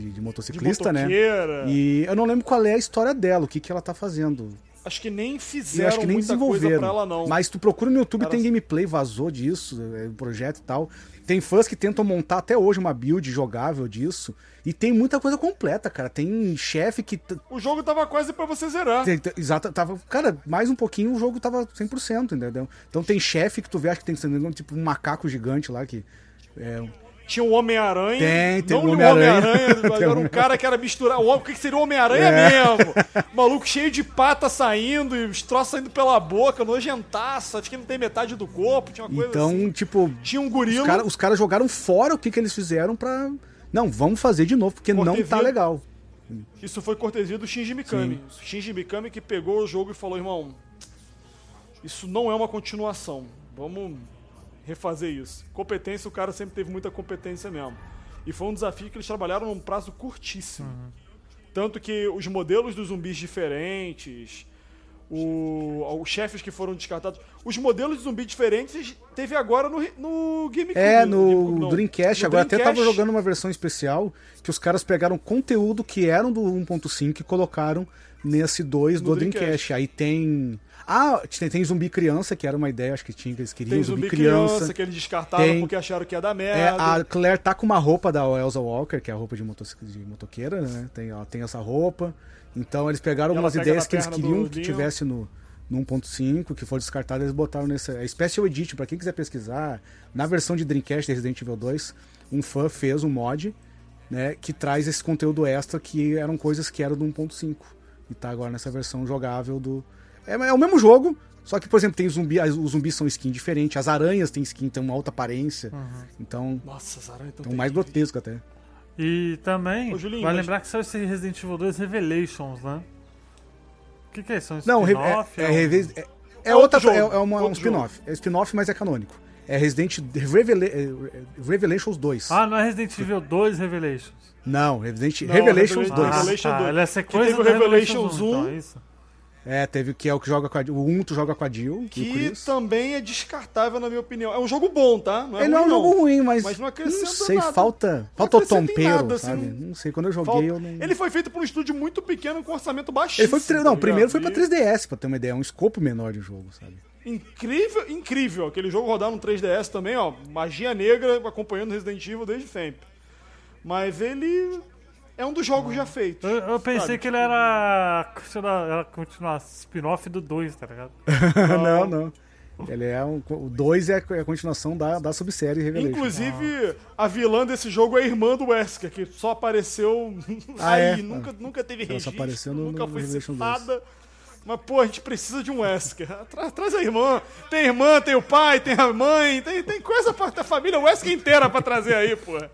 de, de motociclista, né? motoqueira. E eu não lembro qual é a história dela, o que, que ela tá fazendo. Acho que nem fizeram acho que nem muita coisa desenvolveram. pra ela, não. Mas tu procura no YouTube, Era- tem gameplay, vazou disso, é, um projeto e tal. Tem fãs que tentam montar até hoje uma build jogável disso. E tem muita coisa completa, cara. Tem chefe que. O jogo tava quase pra você zerar. tem- Exato, tava. Cara, mais um pouquinho o jogo tava 100%, entendeu? Então tem chefe que tu vê, acho que tem tipo um macaco gigante lá que. É, Tinha o Homem-Aranha. Tem, tem não o Homem-Aranha. (laughs) Mas o era um cara que era misturar. O que seria o Homem-Aranha É. mesmo? (laughs) Maluco cheio de pata saindo e os troços saindo pela boca, nojentaça. Acho que não tem metade do corpo. Tinha uma coisa então, assim. tipo. Tinha um gorila. os caras jogaram fora o que, que eles fizeram pra. Não, vamos fazer de novo, porque não tá legal. Isso foi cortesia do Shinji Mikami. Shinji Mikami que pegou o jogo e falou, irmão, isso não é uma continuação. Vamos refazer isso. Competência, o cara sempre teve muita competência mesmo. E foi um desafio que eles trabalharam num prazo curtíssimo. Tanto que os modelos dos zumbis diferentes, o- os chefes que foram descartados, os modelos de zumbi diferentes teve agora no, no GameCube. É, no GameCube no não, Dreamcast. no Agora até tava Dreamcast. jogando uma versão especial que os caras pegaram conteúdo que eram do 1.5 e colocaram nesse 2 No do Dreamcast. Dreamcast. Aí tem. Ah, tem, tem zumbi criança, que era uma ideia, acho que tinha, que eles queriam. Tem zumbi criança, que eles descartaram Tem- porque acharam que ia dar É, merda. a Claire tá com uma roupa da Elsa Walker, que é a roupa de, motoci- de motoqueira, né? Tem, ela tem essa roupa. Então eles pegaram algumas ideias que eles queriam que tivesse no, no 1.5, que foi descartado, eles botaram nessa. É Special Edition, pra quem quiser pesquisar, na versão de Dreamcast de Resident Evil 2, um fã fez um mod, né, que traz esse conteúdo extra que eram coisas que eram do 1.5. E tá agora nessa versão jogável do. É, é o mesmo jogo, só que, por exemplo, tem zumbi, as- os zumbis são skin diferente, as aranhas têm skin, tem uma alta aparência. Então, Nossa, as aranhas tão então mais grotesco até. E também, Ô, Julinho, vai mas- lembrar que saiu esse Resident Evil 2 Revelations, né? O que, que é isso? É um Não, re- spin-off? é, é, um- é, é É outra outro é, jogo, é uma- um spin-off. É spin-off, mas é canônico. É Resident Revela é, Revelations 2. Ah, não é Resident Evil 2 Revelations. Não, Resident Não, Revelations Revela- 2. Ah, Revelation tá. 2. Ele é sequência teve o do Revelations Revelations 1, então, 1. é isso? É, teve que é o que joga com a, o 1 tu joga com a Jill, o Que também é descartável, na minha opinião. É um jogo bom, tá? Não é Ele não é um ruim, jogo ruim, mas, Mas não não acrescenta sei, nada. falta, falta o tompeiro, nada, assim, sabe? não- Não sei, quando eu joguei Falta- eu não... Ele foi feito por um estúdio muito pequeno com orçamento baixíssimo. Ele foi tre- Não, ligado? primeiro foi pra E 3DS, pra ter uma ideia, é um escopo menor de jogo, sabe? Incrível, incrível. Aquele jogo rodar no 3DS também, ó. Magia negra acompanhando Resident Evil desde sempre. Mas ele é um dos jogos já feitos. Eu, eu pensei sabe? que ele era, era continuar spin-off do 2, tá ligado? (laughs) não, não. Ele é um, o 2 é a continuação da, da subsérie Revelation. Inclusive, a vilã desse jogo é a irmã do Wesker, que só apareceu (laughs) Ah, aí, é? nunca, nunca teve Ela só registro, apareceu no- nunca no foi Revelation citada. Mas, pô, a gente precisa de um Wesker. (laughs) Tra- traz a irmã. Tem irmã, tem o pai, tem a mãe, tem, tem coisa pra ter a família Wesker inteira pra trazer aí, pô. É.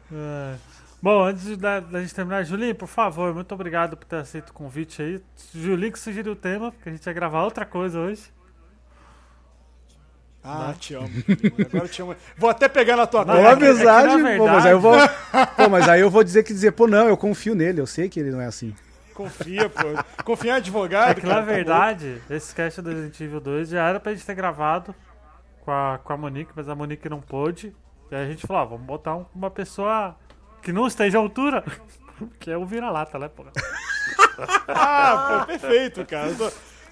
Bom, antes da, da gente terminar, Julinho, por favor, muito obrigado por ter aceito o convite aí. Julinho que sugeriu o tema, porque a gente ia gravar outra coisa hoje. Ah, te amo. Agora eu te amo. Vou até pegar na tua Boa é é amizade, na pô, mas aí eu vou. verdade- Pô, mas aí eu vou dizer que dizer, pô, não, eu confio nele, eu sei que ele não é assim. Confia, pô. Confia em advogado. É que cara, na tá verdade, esse cast do Resident Evil 2 já era pra gente ter gravado com a, com a Monique, mas a Monique não pôde. E aí a gente falou, ah, vamos botar um- uma pessoa que não esteja à altura. que é o vira-lata, né, pô? (laughs) Ah, pô, perfeito, cara.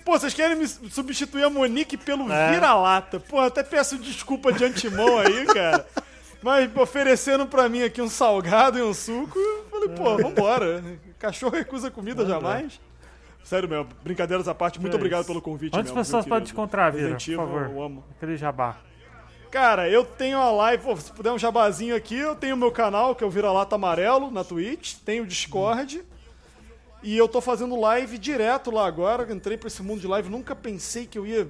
Pô, vocês querem me substituir a Monique pelo É. vira-lata. Pô, até peço desculpa de antemão aí, cara. Mas oferecendo pra mim aqui um salgado e um suco, eu falei, pô, vambora. Cachorro recusa comida jamais. Sério mesmo, brincadeiras à parte, muito É obrigado isso. pelo convite. Onde as mesmo, pessoas podem te encontrar, Vira, Resident por favor? Eu amo. Aquele jabá. Cara, eu tenho a live, pô, se puder um jabazinho aqui, eu tenho o meu canal, que é o Vira-Lata Amarelo, na Twitch, tenho o Discord. E eu tô fazendo live direto lá agora, entrei pra esse mundo de live, nunca pensei que eu ia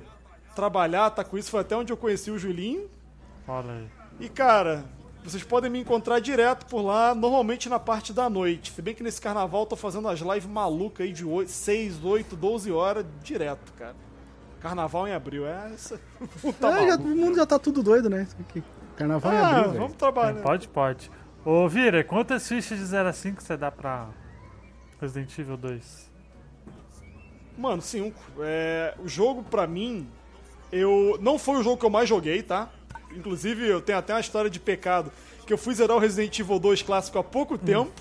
trabalhar, tá com isso, foi até onde eu conheci o Julinho. Olha aí. E cara, vocês podem me encontrar direto por lá, normalmente na parte da noite. Se bem que nesse carnaval eu tô fazendo as lives malucas aí de 8, 6, 8, 12 horas direto, cara. Carnaval em abril, é isso. tá É, já- o mundo já tá tudo doido, né? Carnaval em Ah, abril, velho. vamos trabalhar. Pode, pode. Ô, Vira, quantas fichas de 0 a 5 você dá pra Resident Evil 2? Mano, 5. É, o jogo, pra mim, eu não foi o jogo que eu mais joguei, tá? Inclusive, eu tenho até uma história de pecado, que eu fui zerar o Resident Evil 2 clássico há pouco Hum. tempo.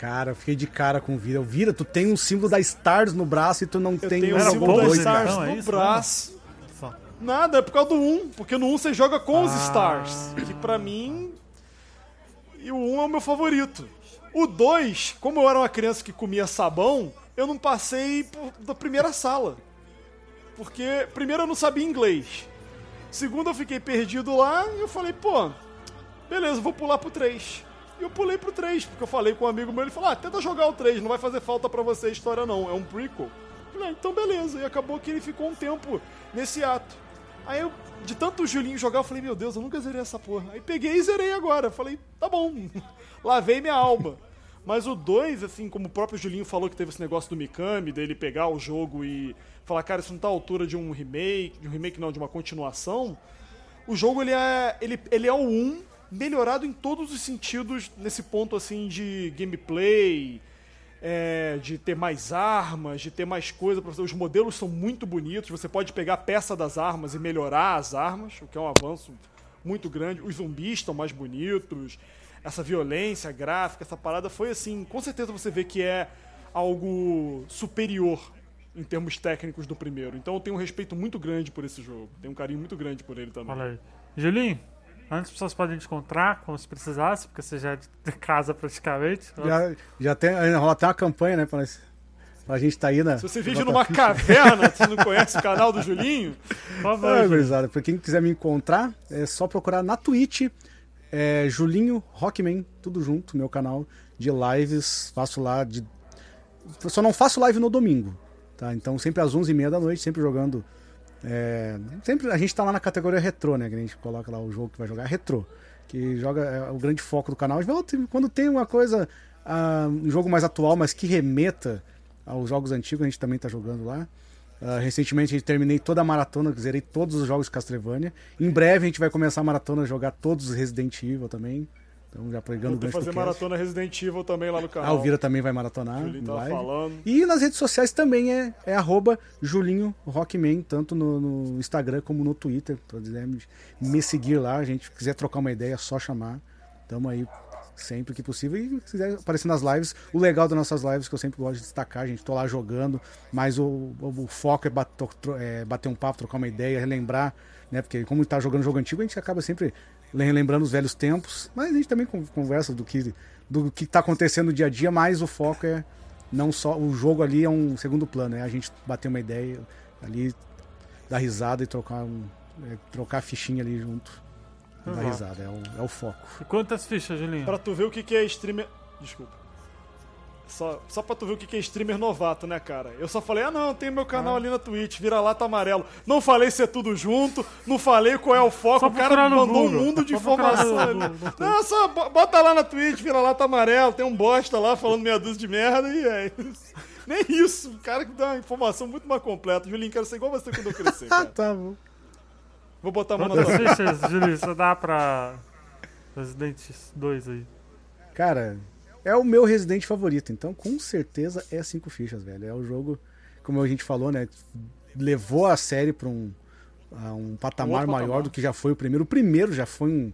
Cara, eu fiquei de cara com o Vira. O Vira, tu tem um símbolo da Stars no braço e tu não Eu tem tenho um o símbolo da dois, Stars então, é no isso, braço. Só. Nada, é por causa do 1, porque no 1 você joga com os Ah. Stars, que pra mim... E o 1 é o meu favorito. O 2, como eu era uma criança que comia sabão, eu não passei por- da primeira sala. Porque, primeiro, eu não sabia inglês. Segundo, eu fiquei perdido lá e eu falei, pô, beleza, vou pular pro 3. E eu pulei pro 3, porque eu falei com um amigo meu, ele falou, ah, tenta jogar o 3, não vai fazer falta pra você a história não, é um prequel. Falei, ah, então beleza. E acabou que ele ficou um tempo nesse ato. Aí eu, de tanto o Julinho jogar, eu falei, meu Deus, eu nunca zerei essa porra. Aí peguei e zerei agora. Falei, tá bom, (laughs) lavei minha alma. Mas o 2, assim, como o próprio Julinho falou que teve esse negócio do Mikami, dele pegar o jogo e falar, cara, isso não tá à altura de um remake, de um remake não, de uma continuação. O jogo, ele é, ele, ele é o 1 melhorado em todos os sentidos nesse ponto, assim, de gameplay, é, de ter mais armas, de ter mais coisa pra você. Os modelos são muito bonitos, você pode pegar a peça das armas e melhorar as armas, o que é um avanço muito grande. Os zumbis estão mais bonitos, essa violência gráfica, essa parada foi assim, com certeza você vê que é algo superior em termos técnicos do primeiro. Então eu tenho um respeito muito grande por esse jogo, tenho um carinho muito grande por ele também. Olha aí. Julinho, onde as pessoas podem te encontrar, como se precisasse, porque você já é de casa praticamente. Já, já tem, rola até uma campanha, né? Pra, pra gente tá aí na. Se você vive numa ficha. caverna, (laughs) você não conhece o canal do Julinho, Por favor, gurizada, pra quem quiser me encontrar, é só procurar na Twitch, é, Julinho Rockman, tudo junto, meu canal de lives, faço lá de... Só não faço live no domingo, tá? Então sempre às 11h30 da noite, sempre jogando... é, sempre a gente tá lá na categoria retrô, né? Que a gente coloca lá o jogo que vai jogar, retrô. Que joga, é o grande foco do canal. Quando tem uma coisa, ah, um jogo mais atual, mas que remeta aos jogos antigos, a gente também tá jogando lá. Ah, recentemente terminei toda a maratona, zerei todos os jogos de Castlevania. Em breve a gente vai começar a maratona jogar todos os Resident Evil também. Então já pegando o gancho fazer maratona Resident Evil também lá no A canal. Alvira também vai maratonar. Julinho tava live. falando. E nas redes sociais também é, é arroba Julinho Rockman, tanto no, no Instagram como no Twitter. Pra me, me seguir lá, a gente quiser trocar uma ideia, é só chamar. Tamo aí sempre que possível. E se quiser aparecer nas lives, o legal das nossas lives, que eu sempre gosto de destacar, a gente tô lá jogando, mas o, o, o foco é bater, é bater um papo, trocar uma ideia, relembrar, né? Porque como tá jogando jogo antigo, a gente acaba sempre relembrando os velhos tempos, mas a gente também con- conversa do que do que tá acontecendo no dia a dia, mas o foco é não só o jogo ali é um segundo plano, é a gente bater uma ideia ali, dar risada e trocar um, é, trocar a fichinha ali junto. e Dar risada, é o, é o foco. E quantas fichas, Julinho? Pra tu ver o que que é streamer. Desculpa. Só, só pra tu ver o que que é streamer novato, né, cara? Eu só falei, ah não, tem meu canal ali na Twitch, vira lata amarelo. Não falei se é tudo junto, não falei qual é o foco, Só o cara mandou um Google. mundo de Só informação ali. no Não, só bo- bota lá na Twitch, vira lata amarelo, tem um bosta lá falando meia dúzia de merda e é isso. Nem isso, o cara que dá uma informação muito mais completa. Julinho, quero ser igual você quando eu crescer, (laughs) Ah, tá bom. Vou botar a mão na tua Julinho, você dá pra Resident 2 aí? Cara, é o meu Resident favorito, então com certeza é cinco fichas, velho. É o jogo, como a gente falou, né? Levou a série pra um, um patamar Outro maior patamar. do que já foi o primeiro. O primeiro já foi um,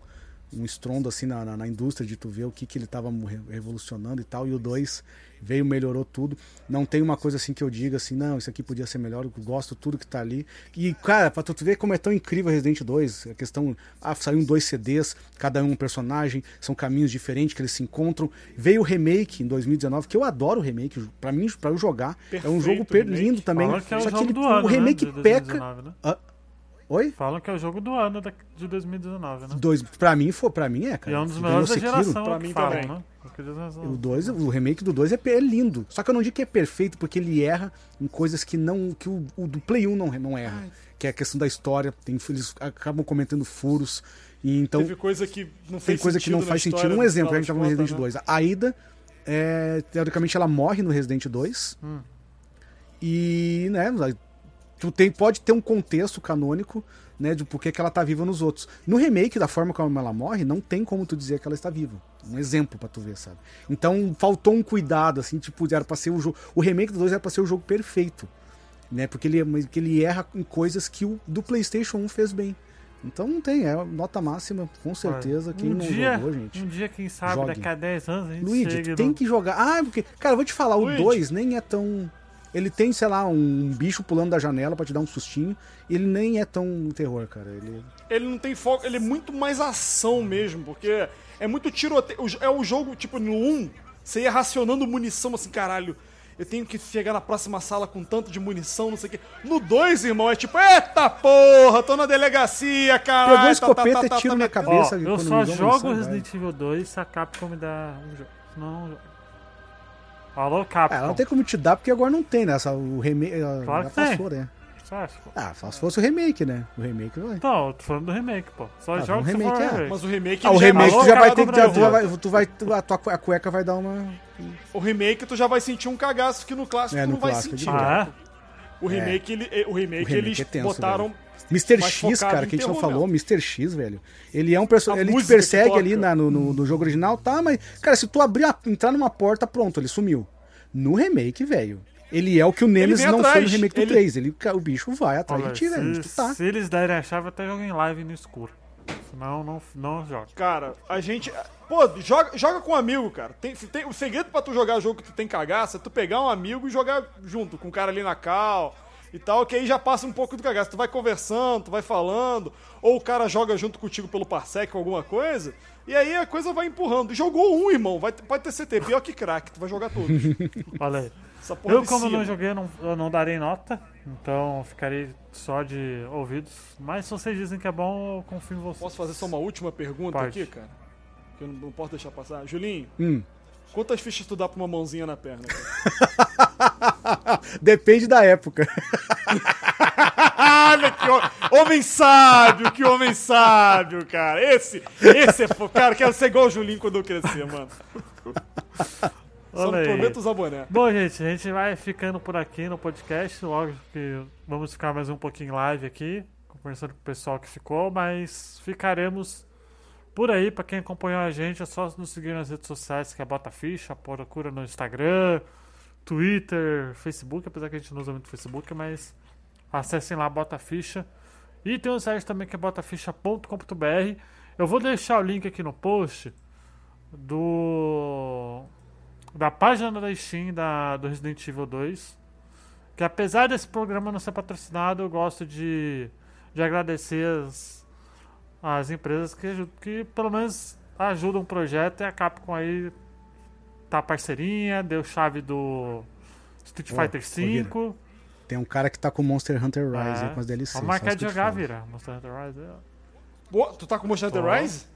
um estrondo assim na, na, na indústria de tu ver o que, que ele tava re- revolucionando e tal. E o 2 veio, melhorou tudo. Não tem uma coisa assim que eu diga assim, não, isso aqui podia ser melhor, eu gosto tudo que tá ali. E, cara, pra tu ver como é tão incrível Resident 2, a questão. Ah, saiu dois CDs, cada um um personagem, são caminhos diferentes que eles se encontram. Veio o remake em 2019, que eu adoro o remake, pra mim, pra eu jogar. é um Perfeito jogo lindo também. Que é o Só que ele- ano, o remake né, de peca. 2019, né? Oi? Falam que é o jogo do ano da- de 2019, né? Dois, pra mim, foi, pra mim é, E cara. é um dos melhores da geração, pra mim falam, também. né? O dois, o remake do 2 é, é lindo. Só que eu não digo que é perfeito, porque ele erra em coisas que não que o, o do Play 1 não, não erra. Que é a questão da história, tem, eles acabam cometendo furos. E então Teve coisa que não tem fez coisa que não faz sentido. Um no exemplo, a gente tava no das Resident contas, 2. A Ida, é, teoricamente, ela morre no Resident 2. Hum. E, né, tu tem, pode ter um contexto canônico, né, de por que ela tá viva nos outros. No remake, da forma como ela morre, não tem como tu dizer que ela está viva. Um exemplo pra tu ver, sabe? Então, faltou um cuidado, assim, tipo, era pra ser o jogo... O remake do 2 era pra ser o jogo perfeito, né, porque ele, mas que ele erra em coisas que o do PlayStation 1 fez bem. Então não tem, é nota máxima, com certeza. Quem um não dia, jogou, gente. Um dia, quem sabe, jogue. daqui a 10 anos a gente Luigi, tem no... que jogar. Ah, porque. Cara, eu vou te falar, Luigi. o 2 nem é tão. Ele tem, sei lá, um bicho pulando da janela pra te dar um sustinho. E ele nem é tão terror, cara. Ele. ele não tem foco, ele é muito mais ação mesmo, porque é muito tiroteio. É o jogo, tipo, no 1, você ia racionando munição assim, caralho. Eu tenho que chegar na próxima sala com tanto de munição, não sei o quê. No 2, irmão, é tipo, eita porra, tô na delegacia, caralho. Pegou a tá, escopeta, tá, tá, tiro tá, na cabeça. Ó, eu só munição, jogo vai. Resident Evil 2 se a Capcom me dá um jogo. Senão eu não jogo. Alô, Capcom. Ah, ela não tem como te dar, porque agora não tem, né? Essa, o remake. Claro já que tem. passou, né? Você acha, pô? Ah, só se fosse o remake, né? O remake vai. Não, eu tô falando do remake, pô. Só Ah, joga um se remake, for é. Mas o remake, Ah, o já é remake mais tu já vai ter que. Tu terror. vai, tu vai, tu- a, tua, a cueca vai dar uma. (laughs) O remake tu já vai sentir um cagaço que no clássico É, tu no não vai clássico, sentir. de Ah, é? O remake, ele, o remake, O remake eles é tenso, botaram. Mr. X, cara, que a gente não falou, mesmo. Mr. X, velho. Ele é um personagem. Ele te persegue ali na- no, no, no jogo original, tá, mas. Cara, se tu abrir a- entrar numa porta, pronto, ele sumiu. No remake, velho. Ele é o que o Nemesis não foi no atrás, remake do ele- 3. Ele, o bicho vai atrás Olha, de ti, velho. tá. se eles derem a chave, eu até jogo em live no escuro. Senão, não, não joga. Cara, a gente. Pô, joga, joga com um amigo, cara. Tem, tem, o segredo pra tu jogar jogo que tu tem cagaça é tu pegar um amigo e jogar junto, com o cara ali na cal e tal, que aí já passa um pouco do cagaço. Tu vai conversando, tu vai falando, ou o cara joga junto contigo pelo Parsec ou alguma coisa, e aí a coisa vai empurrando. Jogou um, irmão, vai, pode ter CT, pior que crack, tu vai jogar todos. (laughs) Porra Eu, como não joguei, eu não, eu não darei nota. Então, ficarei só de ouvidos. Mas se vocês dizem que é bom, eu confio em vocês. Posso fazer só uma última pergunta Pode. aqui, cara? Que eu não, não posso deixar passar. Julinho, Hum. Quantas fichas tu dá pra uma mãozinha na perna? cara? (laughs) Depende da época. (laughs) Olha que ho- homem sábio, que homem sábio, cara. Esse, esse é, cara, quero ser igual o Julinho quando eu crescer, mano. Só Olha não aí. prometo usar boné. Bom, gente, a gente vai ficando por aqui no podcast. Logo que vamos ficar mais um pouquinho live aqui, conversando com o pessoal que ficou, mas ficaremos por aí. Pra quem acompanhou a gente, é só nos seguir nas redes sociais, que é Bota Ficha, procura no Instagram, Twitter, Facebook, apesar que a gente não usa muito Facebook, mas acessem lá Bota Ficha. E tem um site também que é botaficha.com.br. Eu vou deixar o link aqui no post do da página da Steam da, do Resident Evil 2. Que apesar desse programa não ser patrocinado, eu gosto de, de agradecer as, as empresas que, que pelo menos ajudam o projeto e a Capcom aí tá parceirinha, deu chave do Street Fighter V. Tem um cara que tá com Monster Hunter Rise É. aí com as DLCs. Marcar isso de jogar, vira. Monster Hunter Rise. é. Pô, tu tá com Monster Hunter. Rise?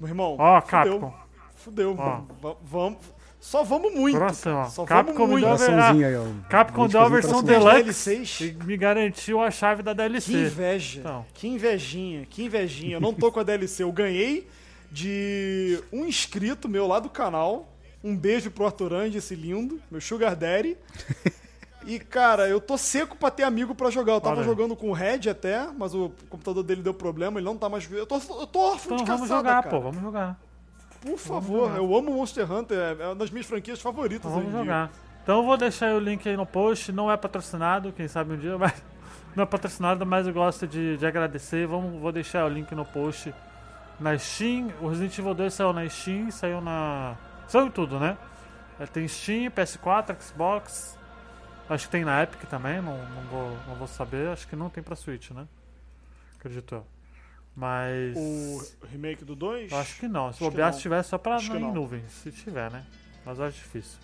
Meu irmão, Ó, fudeu. Capcom. Fudeu. Va- Vamos. Só vamos muito. Cara. ó. Só Capcom vamos muito. deu- aí, ó. Capcom deu a versão deluxe e me garantiu a chave da Que DLC. inveja. Então. Que invejinha, que invejinha. Eu não tô com a DLC. Eu ganhei de um inscrito meu lá do canal. Um beijo pro Arthur Ange, esse lindo, meu Sugar Daddy. E, cara, eu tô seco pra ter amigo pra jogar. Eu tava jogando com o Red até, mas o computador dele deu problema, ele não tá mais. Eu tô, eu tô órfão Então de vamos caçada, jogar, cara. pô, vamos jogar. Por favor, eu amo Monster Hunter, é uma das minhas franquias favoritas. Vamos em dia. jogar. Então eu vou deixar o link aí no post. Não é patrocinado, quem sabe um dia, (laughs) mas não é patrocinado, mas eu gosto de, de agradecer. Vamos, vou deixar o link no post na Steam. O Resident Evil 2 saiu na Steam, saiu na. Saiu tudo, né? É, Tem Steam, PS4, Xbox. Acho que tem na Epic também, não, não, vou, não vou saber. Acho que não tem pra Switch, né? Acredito eu. Mas. O remake do 2? Eu acho que não. Se que bobear, se tiver, é só pra Acho em nuvem. Se tiver, né? Mas eu acho difícil.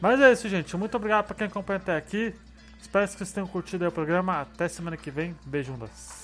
Mas é isso, gente. Muito obrigado pra quem acompanha até aqui. Espero que vocês tenham curtido o programa. Até semana que vem. Beijundas.